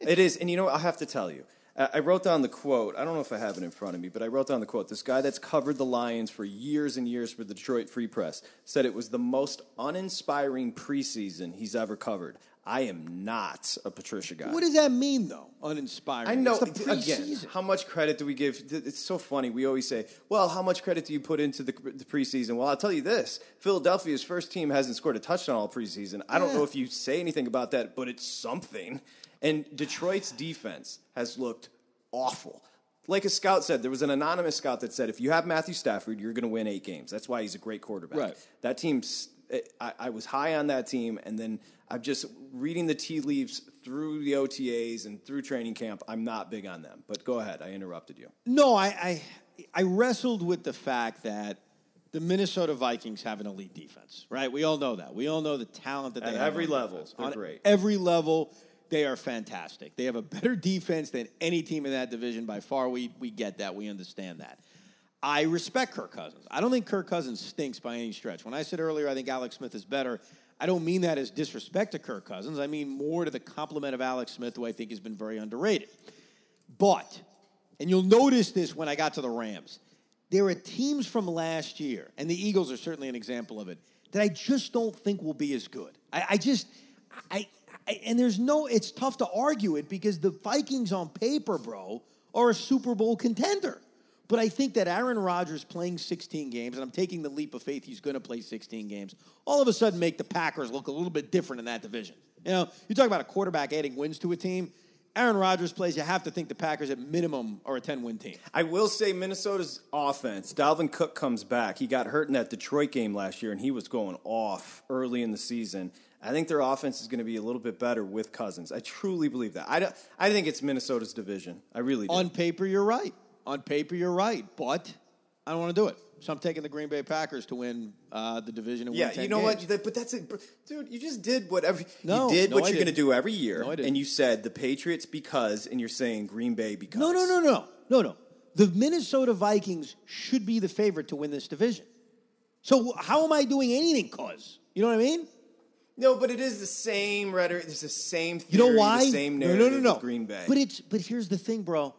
it is, and you know what? I have to tell you. I wrote down the quote. I don't know if I have it in front of me, but I wrote down the quote. This guy that's covered the Lions for years and years for the Detroit Free Press said it was the most uninspiring preseason he's ever covered. I am not a Patricia guy. What does that mean, though? Uninspiring. I know. Again, how much credit do we give? It's so funny. We always say, "Well, how much credit do you put into the, the preseason?" Well, I'll tell you this: Philadelphia's first team hasn't scored a touchdown all preseason. I don't know if you say anything about that, but it's something. And Detroit's defense has looked awful. Like a scout said, there was an anonymous scout that said, "If you have Matthew Stafford, you're going to win eight games." That's why he's a great quarterback. Right. That team's. Eh, I, I was high on that team, and then I'm just reading the tea leaves through the OTAs and through training camp. I'm not big on them. But go ahead. I interrupted you. No, I, I I wrestled with the fact that the Minnesota Vikings have an elite defense, right? We all know that. We all know the talent that At they have every level, they're on great. Every level, they are fantastic. They have a better defense than any team in that division by far. We we get that. We understand that. I respect Kirk Cousins. I don't think Kirk Cousins stinks by any stretch. When I said earlier I think Alex Smith is better, I don't mean that as disrespect to Kirk Cousins. I mean more to the compliment of Alex Smith, who I think has been very underrated. But, and you'll notice this when I got to the Rams, there are teams from last year, and the Eagles are certainly an example of it, that I just don't think will be as good. I, I just, I, I, and there's no, it's tough to argue it because the Vikings on paper, bro, are a Super Bowl contender. But I think that Aaron Rodgers playing 16 games, and I'm taking the leap of faith he's going to play 16 games, all of a sudden make the Packers look a little bit different in that division. You know, you talk about a quarterback adding wins to a team. Aaron Rodgers plays, you have to think the Packers at minimum are a 10 win team. I will say Minnesota's offense. Dalvin Cook comes back. He got hurt in that Detroit game last year, and he was going off early in the season. I think their offense is going to be a little bit better with Cousins. I truly believe that. I, I think it's Minnesota's division. I really do. On paper, you're right. On paper, you're right. But I don't want to do it. So I'm taking the Green Bay Packers to win uh, the division and yeah, win 10 you know games. what? But that's it, dude. You just did what every No, you did no, what I you're going to do every year, No, I didn't. and you said the Patriots because, and you're saying Green Bay because. No, no, no, no, no, no. The Minnesota Vikings should be the favorite to win this division. So how am I doing anything? Cause you know what I mean? No, but it is the same rhetoric. It's the same. Theory, You know why? The same no, narrative. no, no, no. with Green Bay. But it's but here's the thing, bro.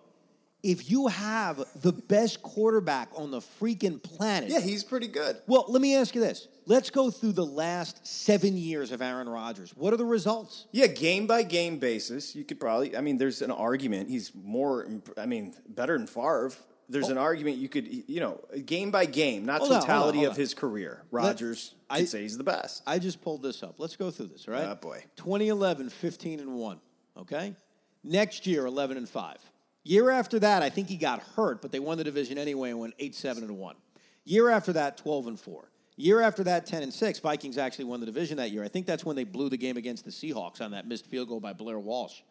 If you have the best quarterback on the freaking planet, yeah, he's pretty good. Well, let me ask you this. Let's go through the last seven years of Aaron Rodgers. What are the results? Yeah, game by game basis, you could probably. I mean, there's an argument. He's more. I mean, better than Favre. There's an argument you could, you know, game by game, not Hold on, hold on, totality hold of his career. Rodgers, I- I'd say he's the best. I just pulled this up. Let's go through this, all right? Ah, boy. 2011, 15 and 1, okay? Next year, 11 and 5. Year after that, I think he got hurt, but they won the division anyway and went 8 7 and 1. Year after that, 12 and 4. Year after that, 10 and 6. Vikings actually won the division that year. I think that's when they blew the game against the Seahawks on that missed field goal by Blair Walsh.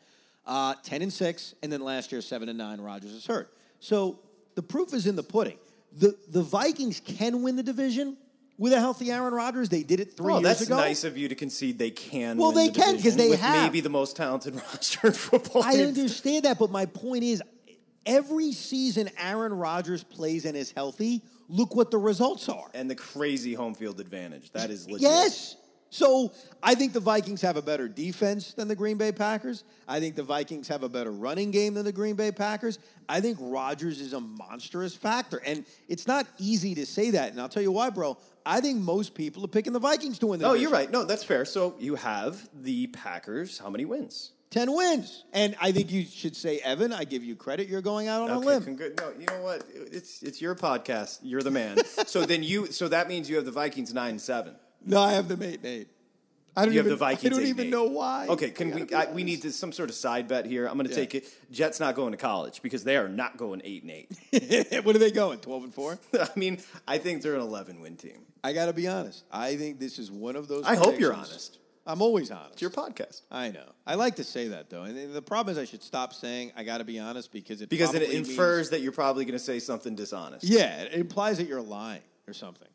Uh, 10 and 6, and then last year, 7 and 9. Rodgers is hurt. So the proof is in the pudding. The, the Vikings can win the division with a healthy Aaron Rodgers. They did it three Oh, years that's ago. nice of you to concede they can. Well, they the can, 'cause division they have. maybe the most talented roster in football. I understand that, but my point is every season Aaron Rodgers plays and is healthy, look what the results are. and the crazy home field advantage. That is legit. Yes. So I think the Vikings have a better defense than the Green Bay Packers. I think the Vikings have a better running game than the Green Bay Packers. I think Rodgers is a monstrous factor. And it's not easy to say that. And I'll tell you why, bro. I think most people are picking the Vikings to win the Oh, division. you're right. No, that's fair. So you have the Packers. How many wins? 10 wins. And I think you should say, Evan, I give you credit. You're going out on a limb. congr- no, you know what? It's it's your podcast. You're the man. so then you. So that means you have the Vikings nine and seven. No, I have them eight and eight. I don't You have even, the Vikings. I don't even and know why. Okay, can we? I, we need to, some sort of side bet here. I'm going to Yeah. take it. Jets not going to college because they are not going eight and eight. what are they going? Twelve and four. I mean, I think they're an 11 win team. I got to be honest. I think this is one of those. I hope you're honest. I'm always honest. It's your podcast I know. I like to say that though, and the problem is I should stop saying I got to be honest because it because it probably means- infers that you're probably going to say something dishonest. Yeah, it implies that you're lying or something.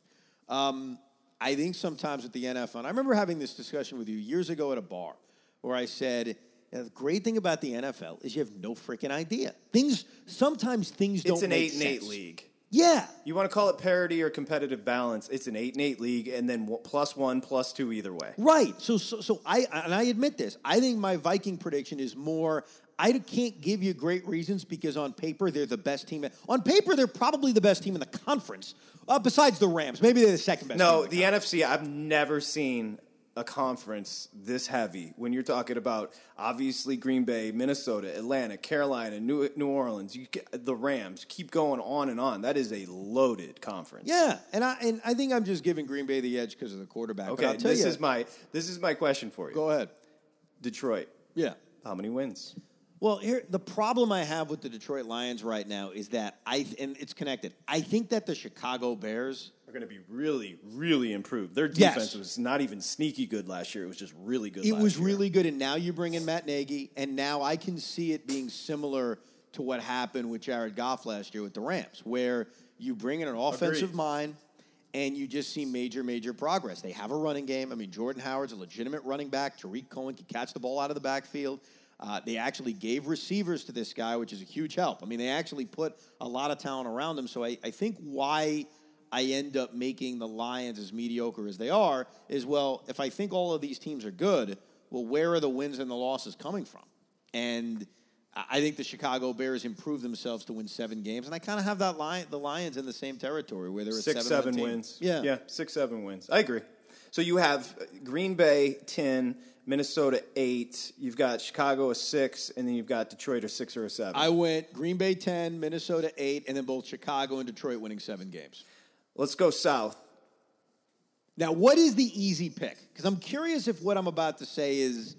Um, I think sometimes with the NFL, and I remember having this discussion with you years ago at a bar where I said, the great thing about the NFL is you have no freaking idea. Things, sometimes things don't It's an eight and eight league. Yeah. You want to call it parity or competitive balance? It's an eight and eight league, and then plus one, plus two either way. Right. So, so, so I and I admit this. I think my Viking prediction is more. I can't give you great reasons because on paper they're the best team. On paper they're probably the best team in the conference, uh, besides the Rams. Maybe they're the second best. No, in the NFC. I've never seen a conference this heavy. When you're talking about obviously Green Bay, Minnesota, Atlanta, Carolina, New, New Orleans, you get, the Rams. Keep going on and on. That is a loaded conference. Yeah, and I and I think I'm just giving Green Bay the edge because of the quarterback. But Okay. This you, is my this is my question for you. go ahead. Detroit. Yeah. How many wins? Well, here the problem I have with the Detroit Lions right now is that I and it's connected. I think that the Chicago Bears Are going to be really, really improved. Their Yes. defense was not even sneaky good last year. It was just really good. It was year. really good, and now you bring in Matt Nagy, and now I can see it being similar to what happened with Jared Goff last year with the Rams, where you bring in an offensive Agreed. mind and you just see major, major progress. They have a running game. I mean, Jordan Howard's a legitimate running back. Tarik Cohen can catch the ball out of the backfield. Uh, they actually gave receivers to this guy, which is a huge help. I mean, they actually put a lot of talent around him. So I, I think why I end up making the Lions as mediocre as they are is well, if I think all of these teams are good, well, where are the wins and the losses coming from? And I think the Chicago Bears improved themselves to win seven games, and I kind of have that lion, the Lions in the same territory where they're a six, seven, seven wins. Yeah, yeah, six, seven wins. I agree. So you have Green Bay ten, Minnesota eight. You've got Chicago a six, and then you've got Detroit a six or a seven. I went Green Bay ten, Minnesota eight, and then both Chicago and Detroit winning seven games. Let's go south. Now, what is the easy pick? Because I'm curious if what I'm about to say is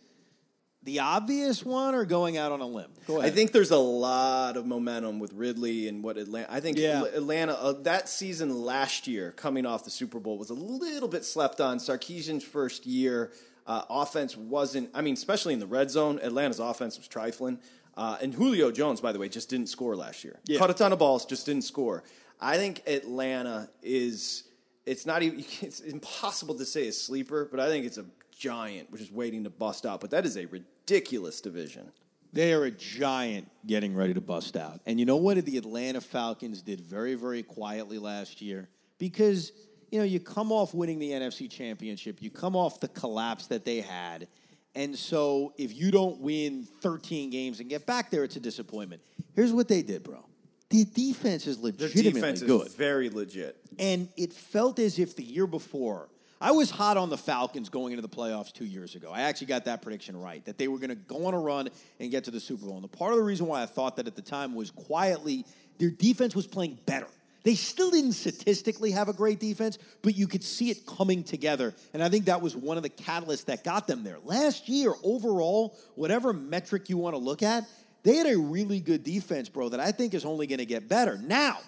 the obvious one or going out on a limb. Go I think there's a lot of momentum with Ridley and what Atlanta. I think Yeah. Atlanta uh, that season last year, coming off the Super Bowl, was a little bit slept on. Sarkisian's first year, uh, offense wasn't. I mean, especially in the red zone, Atlanta's offense was trifling. Uh, and Julio Jones, by the way, just didn't score last year. Yeah. Caught a ton of balls, just didn't score. I think Atlanta is. It's not even. It's impossible to say a sleeper, but I think it's a giant, which is waiting to bust out. But that is a ridiculous division. They are a giant getting ready to bust out. And you know what the Atlanta Falcons did very, very quietly last year? Because, you know, you come off winning the NFC championship, you come off the collapse that they had. And so if you don't win 13 games and get back there, it's a disappointment. Here's what they did, bro. The defense is Their legitimately defense good. is very legit. And it felt as if the year before, I was hot on the Falcons going into the playoffs two years ago. I actually got that prediction right, that they were going to go on a run and get to the Super Bowl. And the part of the reason why I thought that at the time was quietly, their defense was playing better. They still didn't statistically have a great defense, but you could see it coming together. And I think that was one of the catalysts that got them there. Last year, overall, whatever metric you want to look at, they had a really good defense, bro, that I think is only going to get better. Now,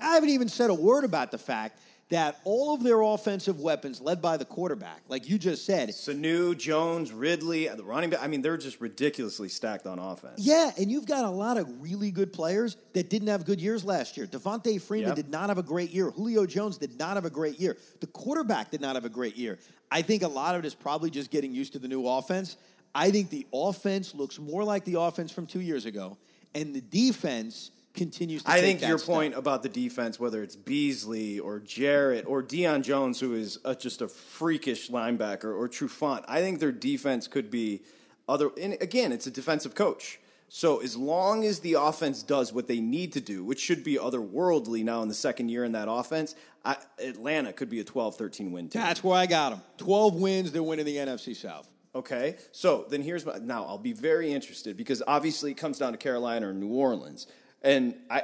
I haven't even said a word about the fact that all of their offensive weapons, led by the quarterback, like you just said, Sanu, Jones, Ridley, the running back. I mean, they're just ridiculously stacked on offense. yeah, and you've got a lot of really good players that didn't have good years last year. Devonta Freeman Yep. did not have a great year. Julio Jones did not have a great year. The quarterback did not have a great year. I think a lot of it is probably just getting used to the new offense. I think the offense looks more like the offense from two years ago, and the defense continues to I think your step. point about the defense, whether it's Beasley or Jarrett or Deion Jones, who is a, just a freakish linebacker, or Trufant, I think their defense could be other. And again, it's a defensive coach. So as long as the offense does what they need to do, which should be otherworldly now in the second year in that offense, I, Atlanta could be a 12-13 win team. That's where I got them. 12 wins, they're winning the NFC South. Okay, so then here's my now. I'll be very interested because obviously it comes down to Carolina or New Orleans, and I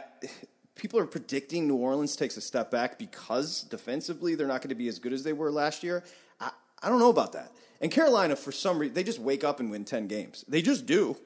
people are predicting New Orleans takes a step back because defensively they're not going to be as good as they were last year. I, I don't know about that. And Carolina, for some reason, they just wake up and win ten games. They just do.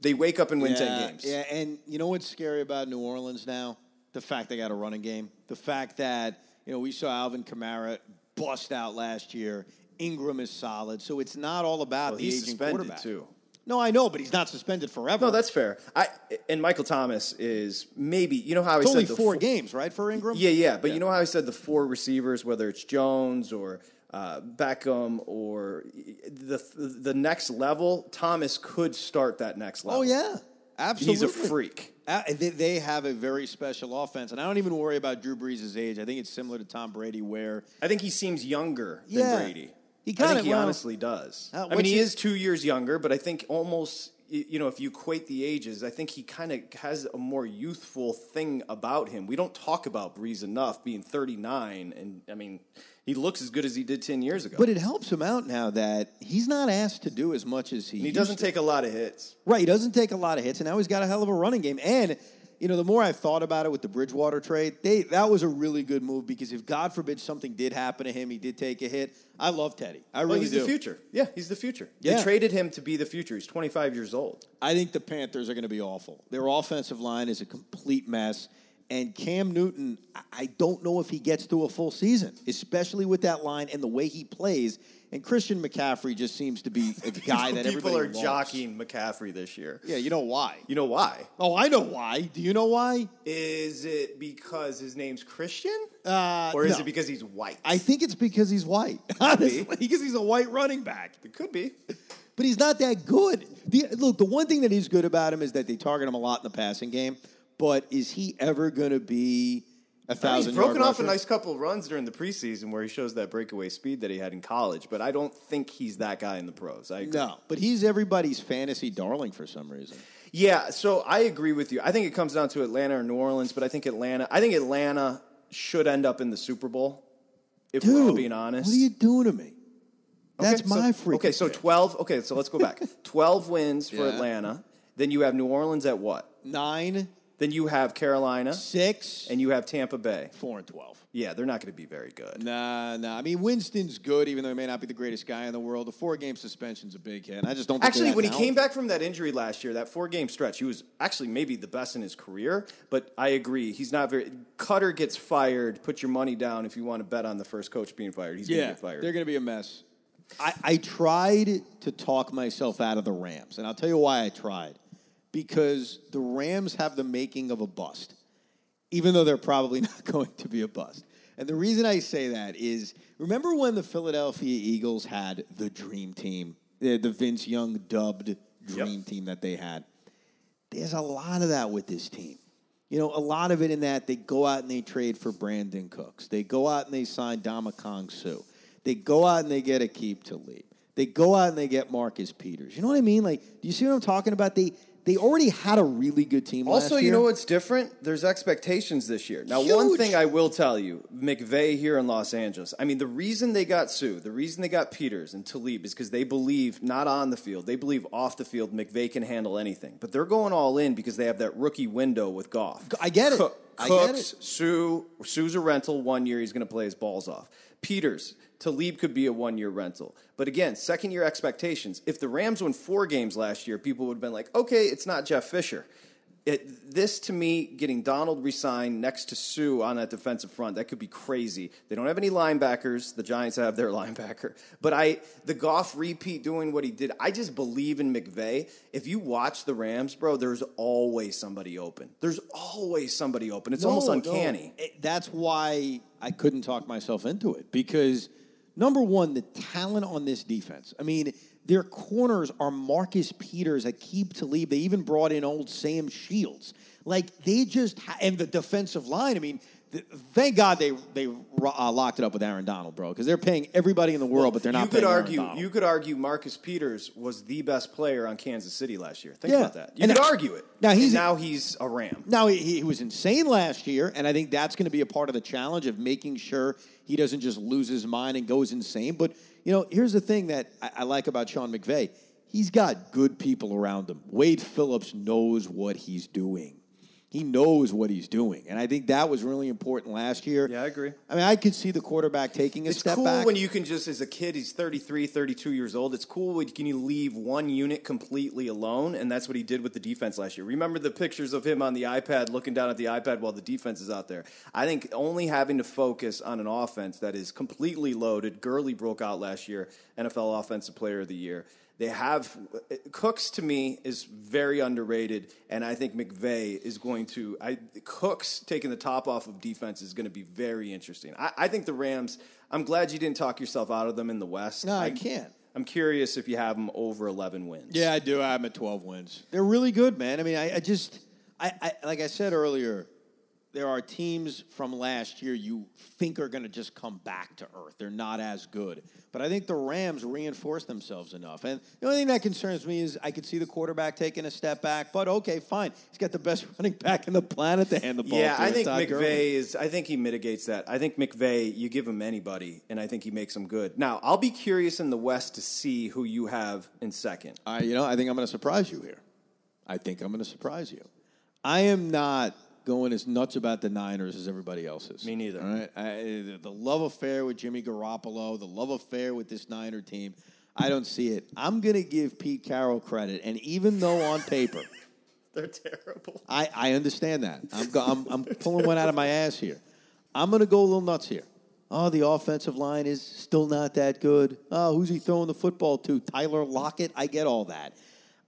They wake up and win ten games. Yeah, and you know what's scary about New Orleans now? The fact they got a running game. The fact that, you know, we saw Alvin Kamara bust out last year. Ingram is solid. So it's not all about Well, the he's aging suspended quarterback. too. No, I know, but he's not suspended forever. No, that's fair. I and Michael Thomas is maybe you know how it's I only said the four fo- games, right, for Ingram? Yeah, yeah, but you know how I said the four receivers, whether it's Jones or uh, Beckham or the the next level, Thomas could start that next level. Oh, yeah. Absolutely. he's a freak. Uh, they, they have a very special offense, and I don't even worry about Drew Brees' age. I think it's similar to Tom Brady, where I think he seems younger Yeah. than Brady. He I kinda- think he well, honestly does. uh, I mean, he is two years younger, but I think almost you know if you equate the ages, I think he kind of has a more youthful thing about him. We don't talk about Brees enough, being 39, and I mean, he looks as good as he did 10 years ago. But it helps him out now that he's not asked to do as much as he. And he doesn't to. take a lot of hits. right. He doesn't take a lot of hits, and now he's got a hell of a running game. And you know, the more I've thought about it with the Bridgewater trade, they that was a really good move because if God forbid something did happen to him, he did take a hit. I love Teddy. I Well, really he's do. the future. Yeah, he's the future. Yeah. They traded him to be the future. He's 25 years old. I think the Panthers are going to be awful. Their offensive line is a complete mess. And Cam Newton, I- don't know if he gets through a full season, especially with that line and the way he plays. And Christian McCaffrey just seems to be a guy that People are loves. jockeying McCaffrey this year. Yeah, you know why? You know why? Oh, I know why. Do you know why? Is it because his name's Christian? Uh, or is no. it because he's white? I think it's because he's white, honestly, because he's a white running back. it could be. but he's not that good. The, look, the one thing that is good about him is that they target him a lot in the passing game. But is he ever going to be a He's broken off a nice couple of runs during the preseason where he shows that breakaway speed that he had in college, but I don't think he's that guy in the pros. I agree. No, but he's everybody's fantasy darling for some reason. Yeah, so I agree with you. I think it comes down to Atlanta or New Orleans, but I think Atlanta. I think Atlanta should end up in the Super Bowl. If we're being honest, what are you doing to me? That's Okay, so- my freaking. Okay, so twelve. Okay, so let's go back. twelve wins for Yeah. Atlanta. Then you have New Orleans at what? nine, Then you have Carolina, six, and you have Tampa Bay. four and twelve. Yeah, they're not going to be very good. Nah, nah. I mean, Winston's good, even though he may not be the greatest guy in the world. The four-game suspension's a big hit. and I just don't. Think Actually, when he came back from that injury last year, that four game stretch, he was actually maybe the best in his career. But I agree, he's not very. Koetter gets fired. Put your money down if you want to bet on the first coach being fired. He's going to yeah, get fired. they're going to be a mess. I, I tried to talk myself out of the Rams, and I'll tell you why I tried. Because the Rams have the making of a bust, even though they're probably not going to be a bust. And the reason I say that is remember when the Philadelphia Eagles had the dream team, the, the Vince Young dubbed dream team that they had? There's a lot of that with this team. You know, a lot of it in that they go out and they trade for Brandin Cooks. They go out and they sign Ndamukong Suh. They go out and they get Aqib Talib. They go out and they get Marcus Peters. You know what I mean? Like, do you see what I'm talking about? They they already had a really good team. Also, you know what's different? There's expectations this year. Now, one thing I will tell you, McVay here in Los Angeles. I mean, the reason they got Suh, the reason they got Peters and Talib is because they believe not on the field, they believe off the field. McVay can handle anything, but they're going all in because they have that rookie window with Goff. I get it. Cook, I get Cooks, it. Suh, Suh's a rental. One year he's going to play his balls off. Peters, Talib could be a one year rental. But again, second year expectations. If the Rams won four games last year, people would have been like, okay, it's not Jeff Fisher. It, this to me, getting Donald resigned next to Suh on that defensive front, that could be crazy. They don't have any linebackers. The Giants have their linebacker, but I the Goff repeat doing what he did. I just believe in McVay. If you watch the Rams, bro, there's always somebody open. There's always somebody open. It's almost uncanny. no. It- that's why I couldn't talk myself into it because number one, the talent on this defense. I mean, their corners are Marcus Peters, Aqib Talib. They even brought in old Sam Shields. Like they just ha- and the defensive line. I mean. th- Thank God they they uh, locked it up with Aaron Donald, bro, because they're paying everybody in the world, but they're not. you could paying argue. You could argue Marcus Peters was the best player on Kansas City last year. Think Yeah. about that. You And could now- argue it. now he's- And now he's a Ram. Now he, he was insane last year, and I think that's going to be a part of the challenge of making sure he doesn't just lose his mind and goes insane. But you know, here's the thing that I, I like about Sean McVay: he's got good people around him. Wade Phillips knows what he's doing. He knows what he's doing, and I think that was really important last year. Yeah, I agree. I mean, I could see the quarterback taking a step up. It's step cool back. when you can just, as a kid, he's 33, 32 years old. It's cool when can you leave one unit completely alone, and that's what he did with the defense last year. Remember the pictures of him on the iPad looking down at the iPad while the defense is out there. I think only having to focus on an offense that is completely loaded. Gurley broke out last year, NFL Offensive Player of the Year. They have Cooks to me is very underrated, and I think McVay is going to. I Cooks taking the top off of defense is going to be very interesting. I, I think the Rams. I'm glad you didn't talk yourself out of them in the West. No, I can't. I'm curious if you have them over 11 wins. Yeah, I do. I have them at 12 wins. They're really good, man. I mean, I, I just, I, I, like I said earlier, there are teams from last year you think are going to just come back to earth. They're not as good. But I think the Rams reinforce themselves enough. And the only thing that concerns me is I could see the quarterback taking a step back. But okay, fine. He's got the best running back in the planet to hand the ball Yeah, to. I It's think Todd McVay Gurley. is. I think he mitigates that. I think McVay, you give him anybody, and I think he makes them good. Now, I'll be curious in the West to see who you have in second. I, you know, I think I'm going to surprise you here. I think I'm going to surprise you. I am not going as nuts about the Niners as everybody else is. Me neither. All right, I, the- love affair with Jimmy Garoppolo, the love affair with this Niner team, I don't see it. I'm going to give Pete Carroll credit, and even though on paper, They're terrible. I, I understand that. I'm, go, I'm, I'm pulling one out of my ass here. I'm going to go a little nuts here. Oh, the offensive line is still not that good. Oh, who's he throwing the football to? Tyler Lockett? I get all that.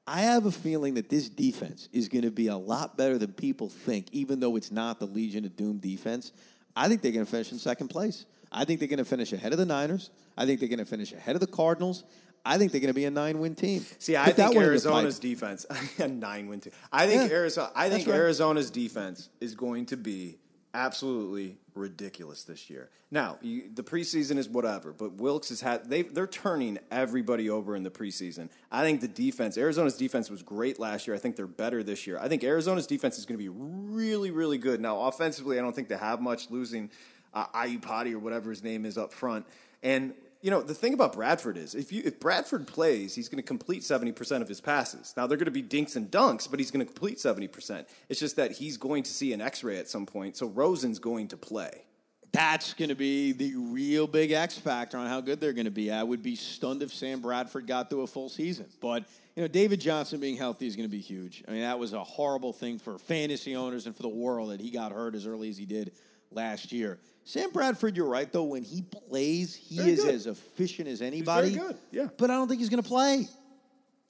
I have a feeling that this defense is going to be a lot better than people think, even though it's not the Legion of Doom defense. I think they're going to finish in second place. I think they're going to finish ahead of the Niners. I think they're going to finish ahead of the Cardinals. I think they're going to be a nine-win team. See, I Put think one in your Arizona's defense a nine win team. I think Yeah, Arizona. I think right. Arizona's defense is going to be absolutely ridiculous this year. Now, you, the preseason is whatever, but Wilks has had they they're turning everybody over in the preseason. I think the defense, Arizona's defense was great last year. I think they're better this year. I think Arizona's defense is going to be really, really good. Now, offensively, I don't think they have much losing uh, Ayupati or whatever his name is up front, and you know, the thing about Bradford is if you if Bradford plays, he's going to complete 70% of his passes. Now they're going to be dinks and dunks, but he's going to complete 70%. It's just that he's going to see an x-ray at some point. So Rosen's going to play. That's going to be the real big X factor on how good they're going to be. I would be stunned if Sam Bradford got through a full season. But, you know, David Johnson being healthy is going to be huge. I mean, that was a horrible thing for fantasy owners and for the world that he got hurt as early as he did last year. Sam Bradford, you're right, though. When he plays, he Very is good. as efficient as anybody. Very good, yeah. But I don't think he's going to play.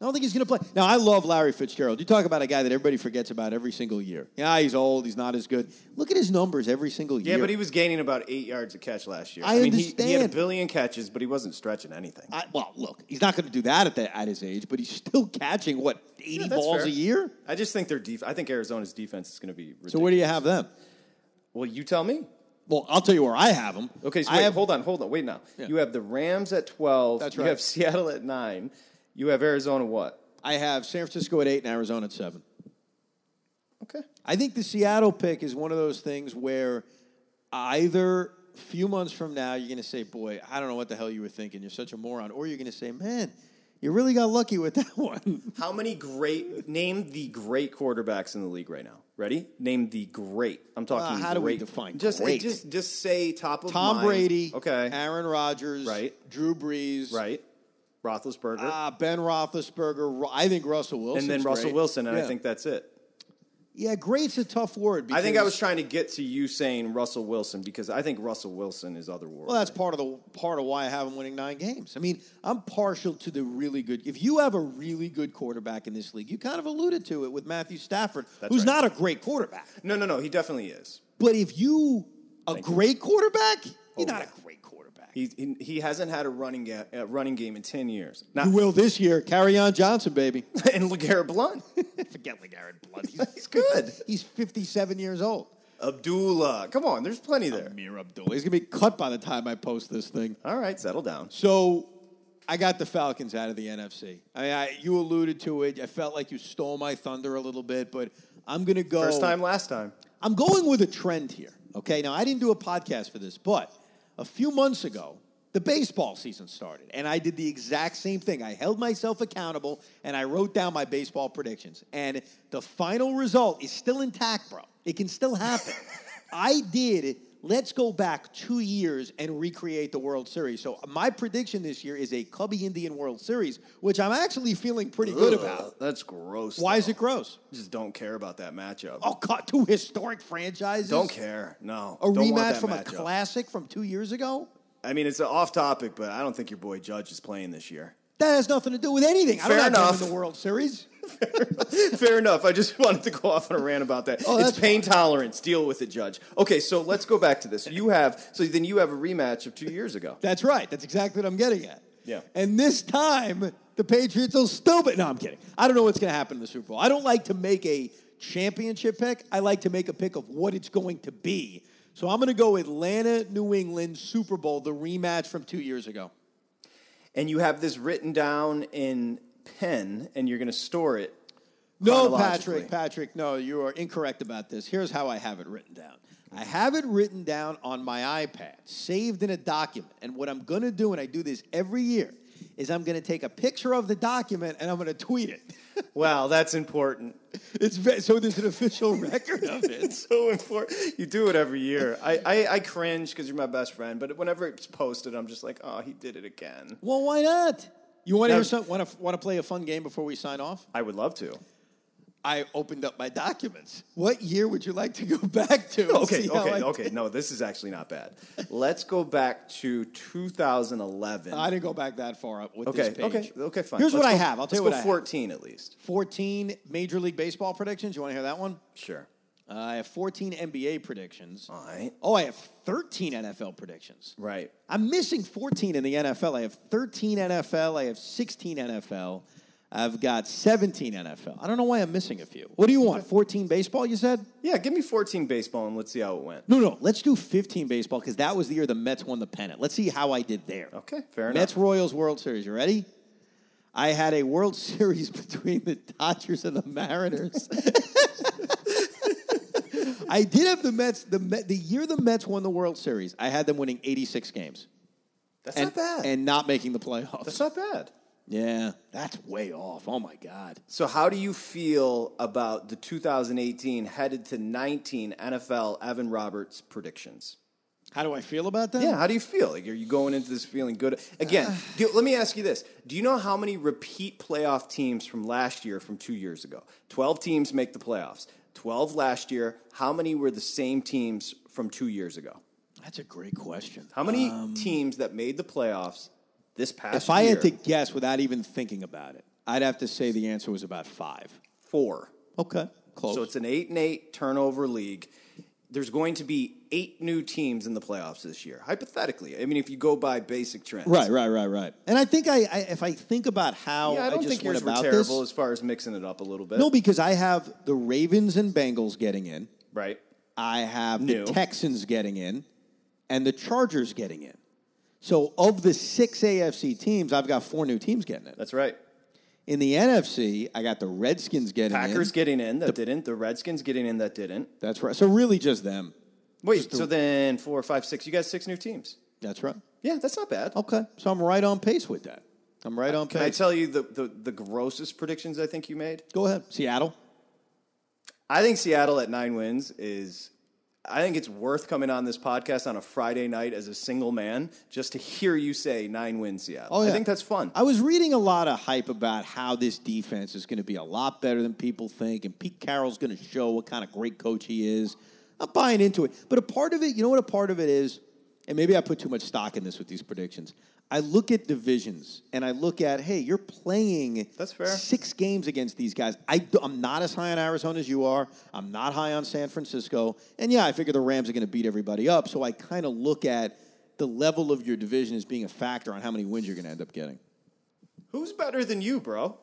I don't think he's going to play. Now, I love Larry Fitzgerald. You talk about a guy that everybody forgets about every single year. Yeah, he's old. He's not as good. Look at his numbers every single year. Yeah, but he was gaining about eight yards a catch last year. I mean, he, he had a billion catches, but he wasn't stretching anything. I, well, look, he's not going to do that at, the, at his age, but he's still catching what eighty Yeah, balls fair. a year. I just think their def- I think Arizona's defense is going to be. Ridiculous. So where do you have them? Well, you tell me. Well, I'll tell you where I have them. Okay, so I wait, have, hold on, hold on, wait now. Yeah. You have the Rams at twelve. That's right. You have Seattle at nine. You have Arizona what? I have San Francisco at eight and Arizona at seven. Okay. I think the Seattle pick is one of those things where either a few months from now you're going to say, "Boy, I don't know what the hell you were thinking. You're such a moron," or you're going to say, "Man, you really got lucky with that one." How many great name the great quarterbacks in the league right now? Ready? Name the great. I'm talking. Uh, how do we great. define just great? just just say top of Tom mind. Brady, Okay. Aaron Rodgers, Right. Drew Brees, Right. Roethlisberger. Ah, Ben Roethlisberger. Ru- I think Russell Wilson. and then Russell. Wilson, and. I think that's it. Yeah, great's a tough word. Because, I think I was trying to get to you saying Russell Wilson because I think Russell Wilson is otherworldly. Well, that's part of the part of why I have him winning nine games. I mean, I'm partial to the really good. If you have a really good quarterback in this league, you kind of alluded to it with Matthew Stafford, That's who's right. not a great quarterback. no, no, no. He definitely is. But if you a great quarterback, you're Oh, not yeah. a. He, he he hasn't had a running ga- uh, running game in ten years. Now, you will this year. Kerryon Johnson, baby. and LeGarrette Blount, Forget LeGarrette Blount. He's, he's good. he's 57 years old. Abdullah, come on, there's plenty there. Ameer Abdullah. He's gonna be cut by the time I post this thing. All right, settle down. So I got the Falcons out of the NFC. I mean, I, you alluded to it. I felt like you stole my thunder a little bit, but I'm going to go. First time, last time. I'm going with a trend here. Okay. Now, I didn't do a podcast for this, but a few months ago, the baseball season started, and I did the exact same thing. I held myself accountable and I wrote down my baseball predictions. And the final result is still intact, bro. It can still happen. I did. Let's go back two years and recreate the World Series. So my prediction this year is a Cubby Indian World Series, which I'm actually feeling pretty good about. That's gross. Why is it gross? Just don't care about that matchup. Oh, God, two historic franchises. don't care. No. A Don't rematch from a classic from two years ago? I mean, it's off topic, but I don't think your boy Judge is playing this year. That has nothing to do with anything. I Fair don't have enough. them in the World Series. Fair enough. I just wanted to go off on a rant about that. Oh, it's pain tolerance. Deal with it, Judge. Okay, so let's go back to this. You have so then you have a rematch of two years ago. That's right. That's exactly what I'm getting at. Yeah. And this time, the Patriots will still be. No, I'm kidding. I don't know what's going to happen in the Super Bowl. I don't like to make a championship pick. I like to make a pick of what it's going to be. So I'm going to go Atlanta, New England, Super Bowl, the rematch from two years ago. And you have this written down in pen, and you're going to store it. No. Patrick, Patrick, no, you are incorrect about this. Here's how I have it written down. I have it written down on my iPad, saved in a document. And what I'm going to do, and I do this every year, is I'm going to take a picture of the document and I'm going to tweet it. Wow, that's important. It's ve- so there's an official record of it. It's so important. You do it every year. I, I, I cringe because you're my best friend, but whenever it's posted, I'm just like, oh, he did it again. Well, why not? You want to hear some? Want to want to play a fun game before we sign off? I would love to. I opened up my documents. What year would you like to go back to? Okay, okay, okay. did? No, this is actually not bad. Let's go back to 2011. I didn't go back that far up with okay, this page. okay, okay, fine. Here's Let's what I have. I'll tell you what go I have. 14 at least. 14 Major League Baseball predictions. You want to hear that one? Sure. Uh, I have 14 NBA predictions. All right. Oh, I have 13 NFL predictions. Right. I'm missing 14 in the NFL. I have 13 NFL. I have 16 NFL. I've got 17 NFL. I don't know why I'm missing a few. What do you want? 14 baseball, you said? Yeah, give me 14 baseball and let's see how it went. No, no. Let's do 15 baseball because that was the year the Mets won the pennant. Let's see how I did there. Okay, fair enough. Mets. Royals World Series. You ready? I had a World Series between the Dodgers and the Mariners. I did have the Mets. The Met, the year the Mets won the World Series, I had them winning 86 games That's and not bad. and not making the playoffs. That's not bad. yeah, that's way off. Oh my god. So, how do you feel about the 2018 headed to 19 NFL Evan Roberts predictions? How do I feel about that? Yeah, how do you feel? Like, are you going into this feeling good? Again, do, let me ask you this: Do you know how many repeat playoff teams from last year, from two years ago? Twelve teams make the playoffs. Twelve last year. How many were the same teams from two years ago? That's a great question. How many um, teams that made the playoffs this past If I year? had to guess without even thinking about it, I'd have to say the answer was about five. four. Okay, close. So it's an eight and eight turnover league. There's going to be eight new teams in the playoffs this year, hypothetically. I mean, if you go by basic trends, Right, right, right, right. And I think I, I if I think about how Yeah, I don't just think went yours were terrible this, as far as mixing it up a little bit. no, because I have the Ravens and Bengals getting in, right? I have New. the Texans getting in, and the Chargers getting in. So of the six AFC teams, I've got four new teams getting in. That's right. In the NFC, I got the Redskins getting in. Packers getting in that didn't. The Redskins getting in that didn't. That's right. So really, just them. Wait, so then four, five, six. You got six new teams. That's right. Yeah, that's not bad. Okay, so I'm right on pace with that. I'm right on pace. Can I pace. tell you the, the, the grossest predictions I think you made? Go ahead, Seattle. I think Seattle at nine wins is. I think it's worth coming on this podcast on a Friday night as a single man just to hear you say nine wins Seattle. Oh, yeah. I think that's fun. I was reading a lot of hype about how this defense is going to be a lot better than people think, and Pete Carroll's going to show what kind of great coach he is. I'm buying into it. But a part of it, you know what a part of it is? And maybe I put too much stock in this with these predictions. I look at divisions and I look at, hey, you're playing That's fair. six games against these guys. I, am not as high on Arizona as you are. I'm not high on San Francisco. And yeah, I figure the Rams are going to beat everybody up. So I kind of look at the level of your division as being a factor on how many wins you're going to end up getting. Who's better than you, bro?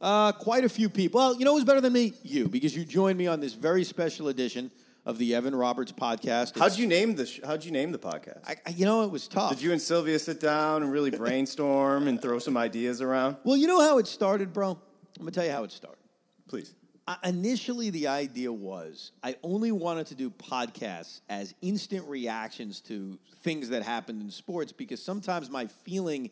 Uh, quite a few people. Well, you know who's better than me? You, because you joined me on this very special edition of the Evan Roberts podcast. How'd you name the sh- How'd you name the podcast? I, I- you know, it was tough. Did you and Sylvia sit down and really brainstorm and throw some ideas around? Well, you know how it started, bro. I'm gonna tell you how it started. Please. I, initially, the idea was I only wanted to do podcasts as instant reactions to things that happened in sports because sometimes my feeling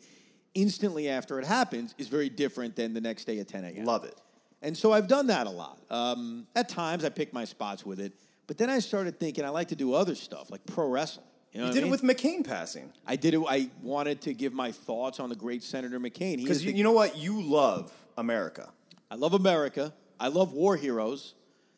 instantly after it happens is very different than the next day at 10 a.m. Love it. And so I've done that a lot. Um, at times, I pick my spots with it. But then I started thinking I like to do other stuff, like pro wrestling. You, know You did I it with McCain passing. I did it. I wanted to give my thoughts on the great Senator McCain. Because you, the- you know what? You love America. I love America. I love war heroes,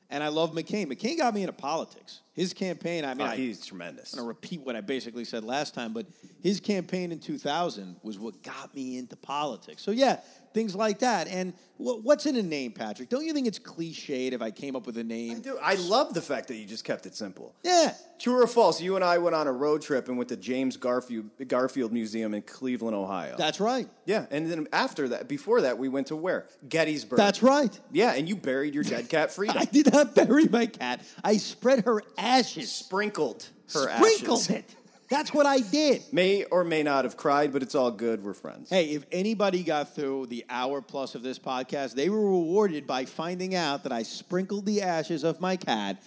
and I love McCain. McCain got me into politics. His campaign. I mean, Oh, I, he's tremendous. I'm going to repeat what I basically said last time, but his campaign in 2000 was what got me into politics. So, yeah, things like that. And wh- what's in a name, Patrick? Don't you think it's cliched if I came up with a name? Dude, I love the fact that you just kept it simple. Yeah. True or false? You and I went on a road trip and went to James Garfield Garfield Museum in Cleveland, Ohio. That's right. yeah, and then after that, before that, we went to where? Gettysburg. That's right. Yeah, and you buried your dead cat Frida. I did not bury my cat. I spread her ashes. Sprinkled her Sprinkled ashes. it. That's what I did. May or may not have cried, but it's all good. We're friends. Hey, if anybody got through the hour plus of this podcast, they were rewarded by finding out that I sprinkled the ashes of my cat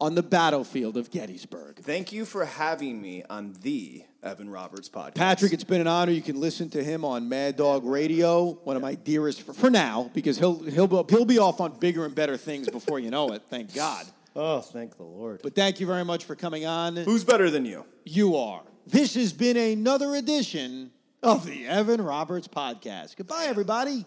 on the battlefield of Gettysburg. Thank you for having me on the Evan Roberts podcast. Patrick, it's been an honor. You can listen to him on Mad Dog Radio, one of my dearest for, for now, because he'll he'll he'll be off on bigger and better things before you know it. Thank God. Oh, thank the Lord. But thank you very much for coming on. Who's better than you? You are. This has been another edition of the Evan Roberts Podcast. Goodbye, everybody.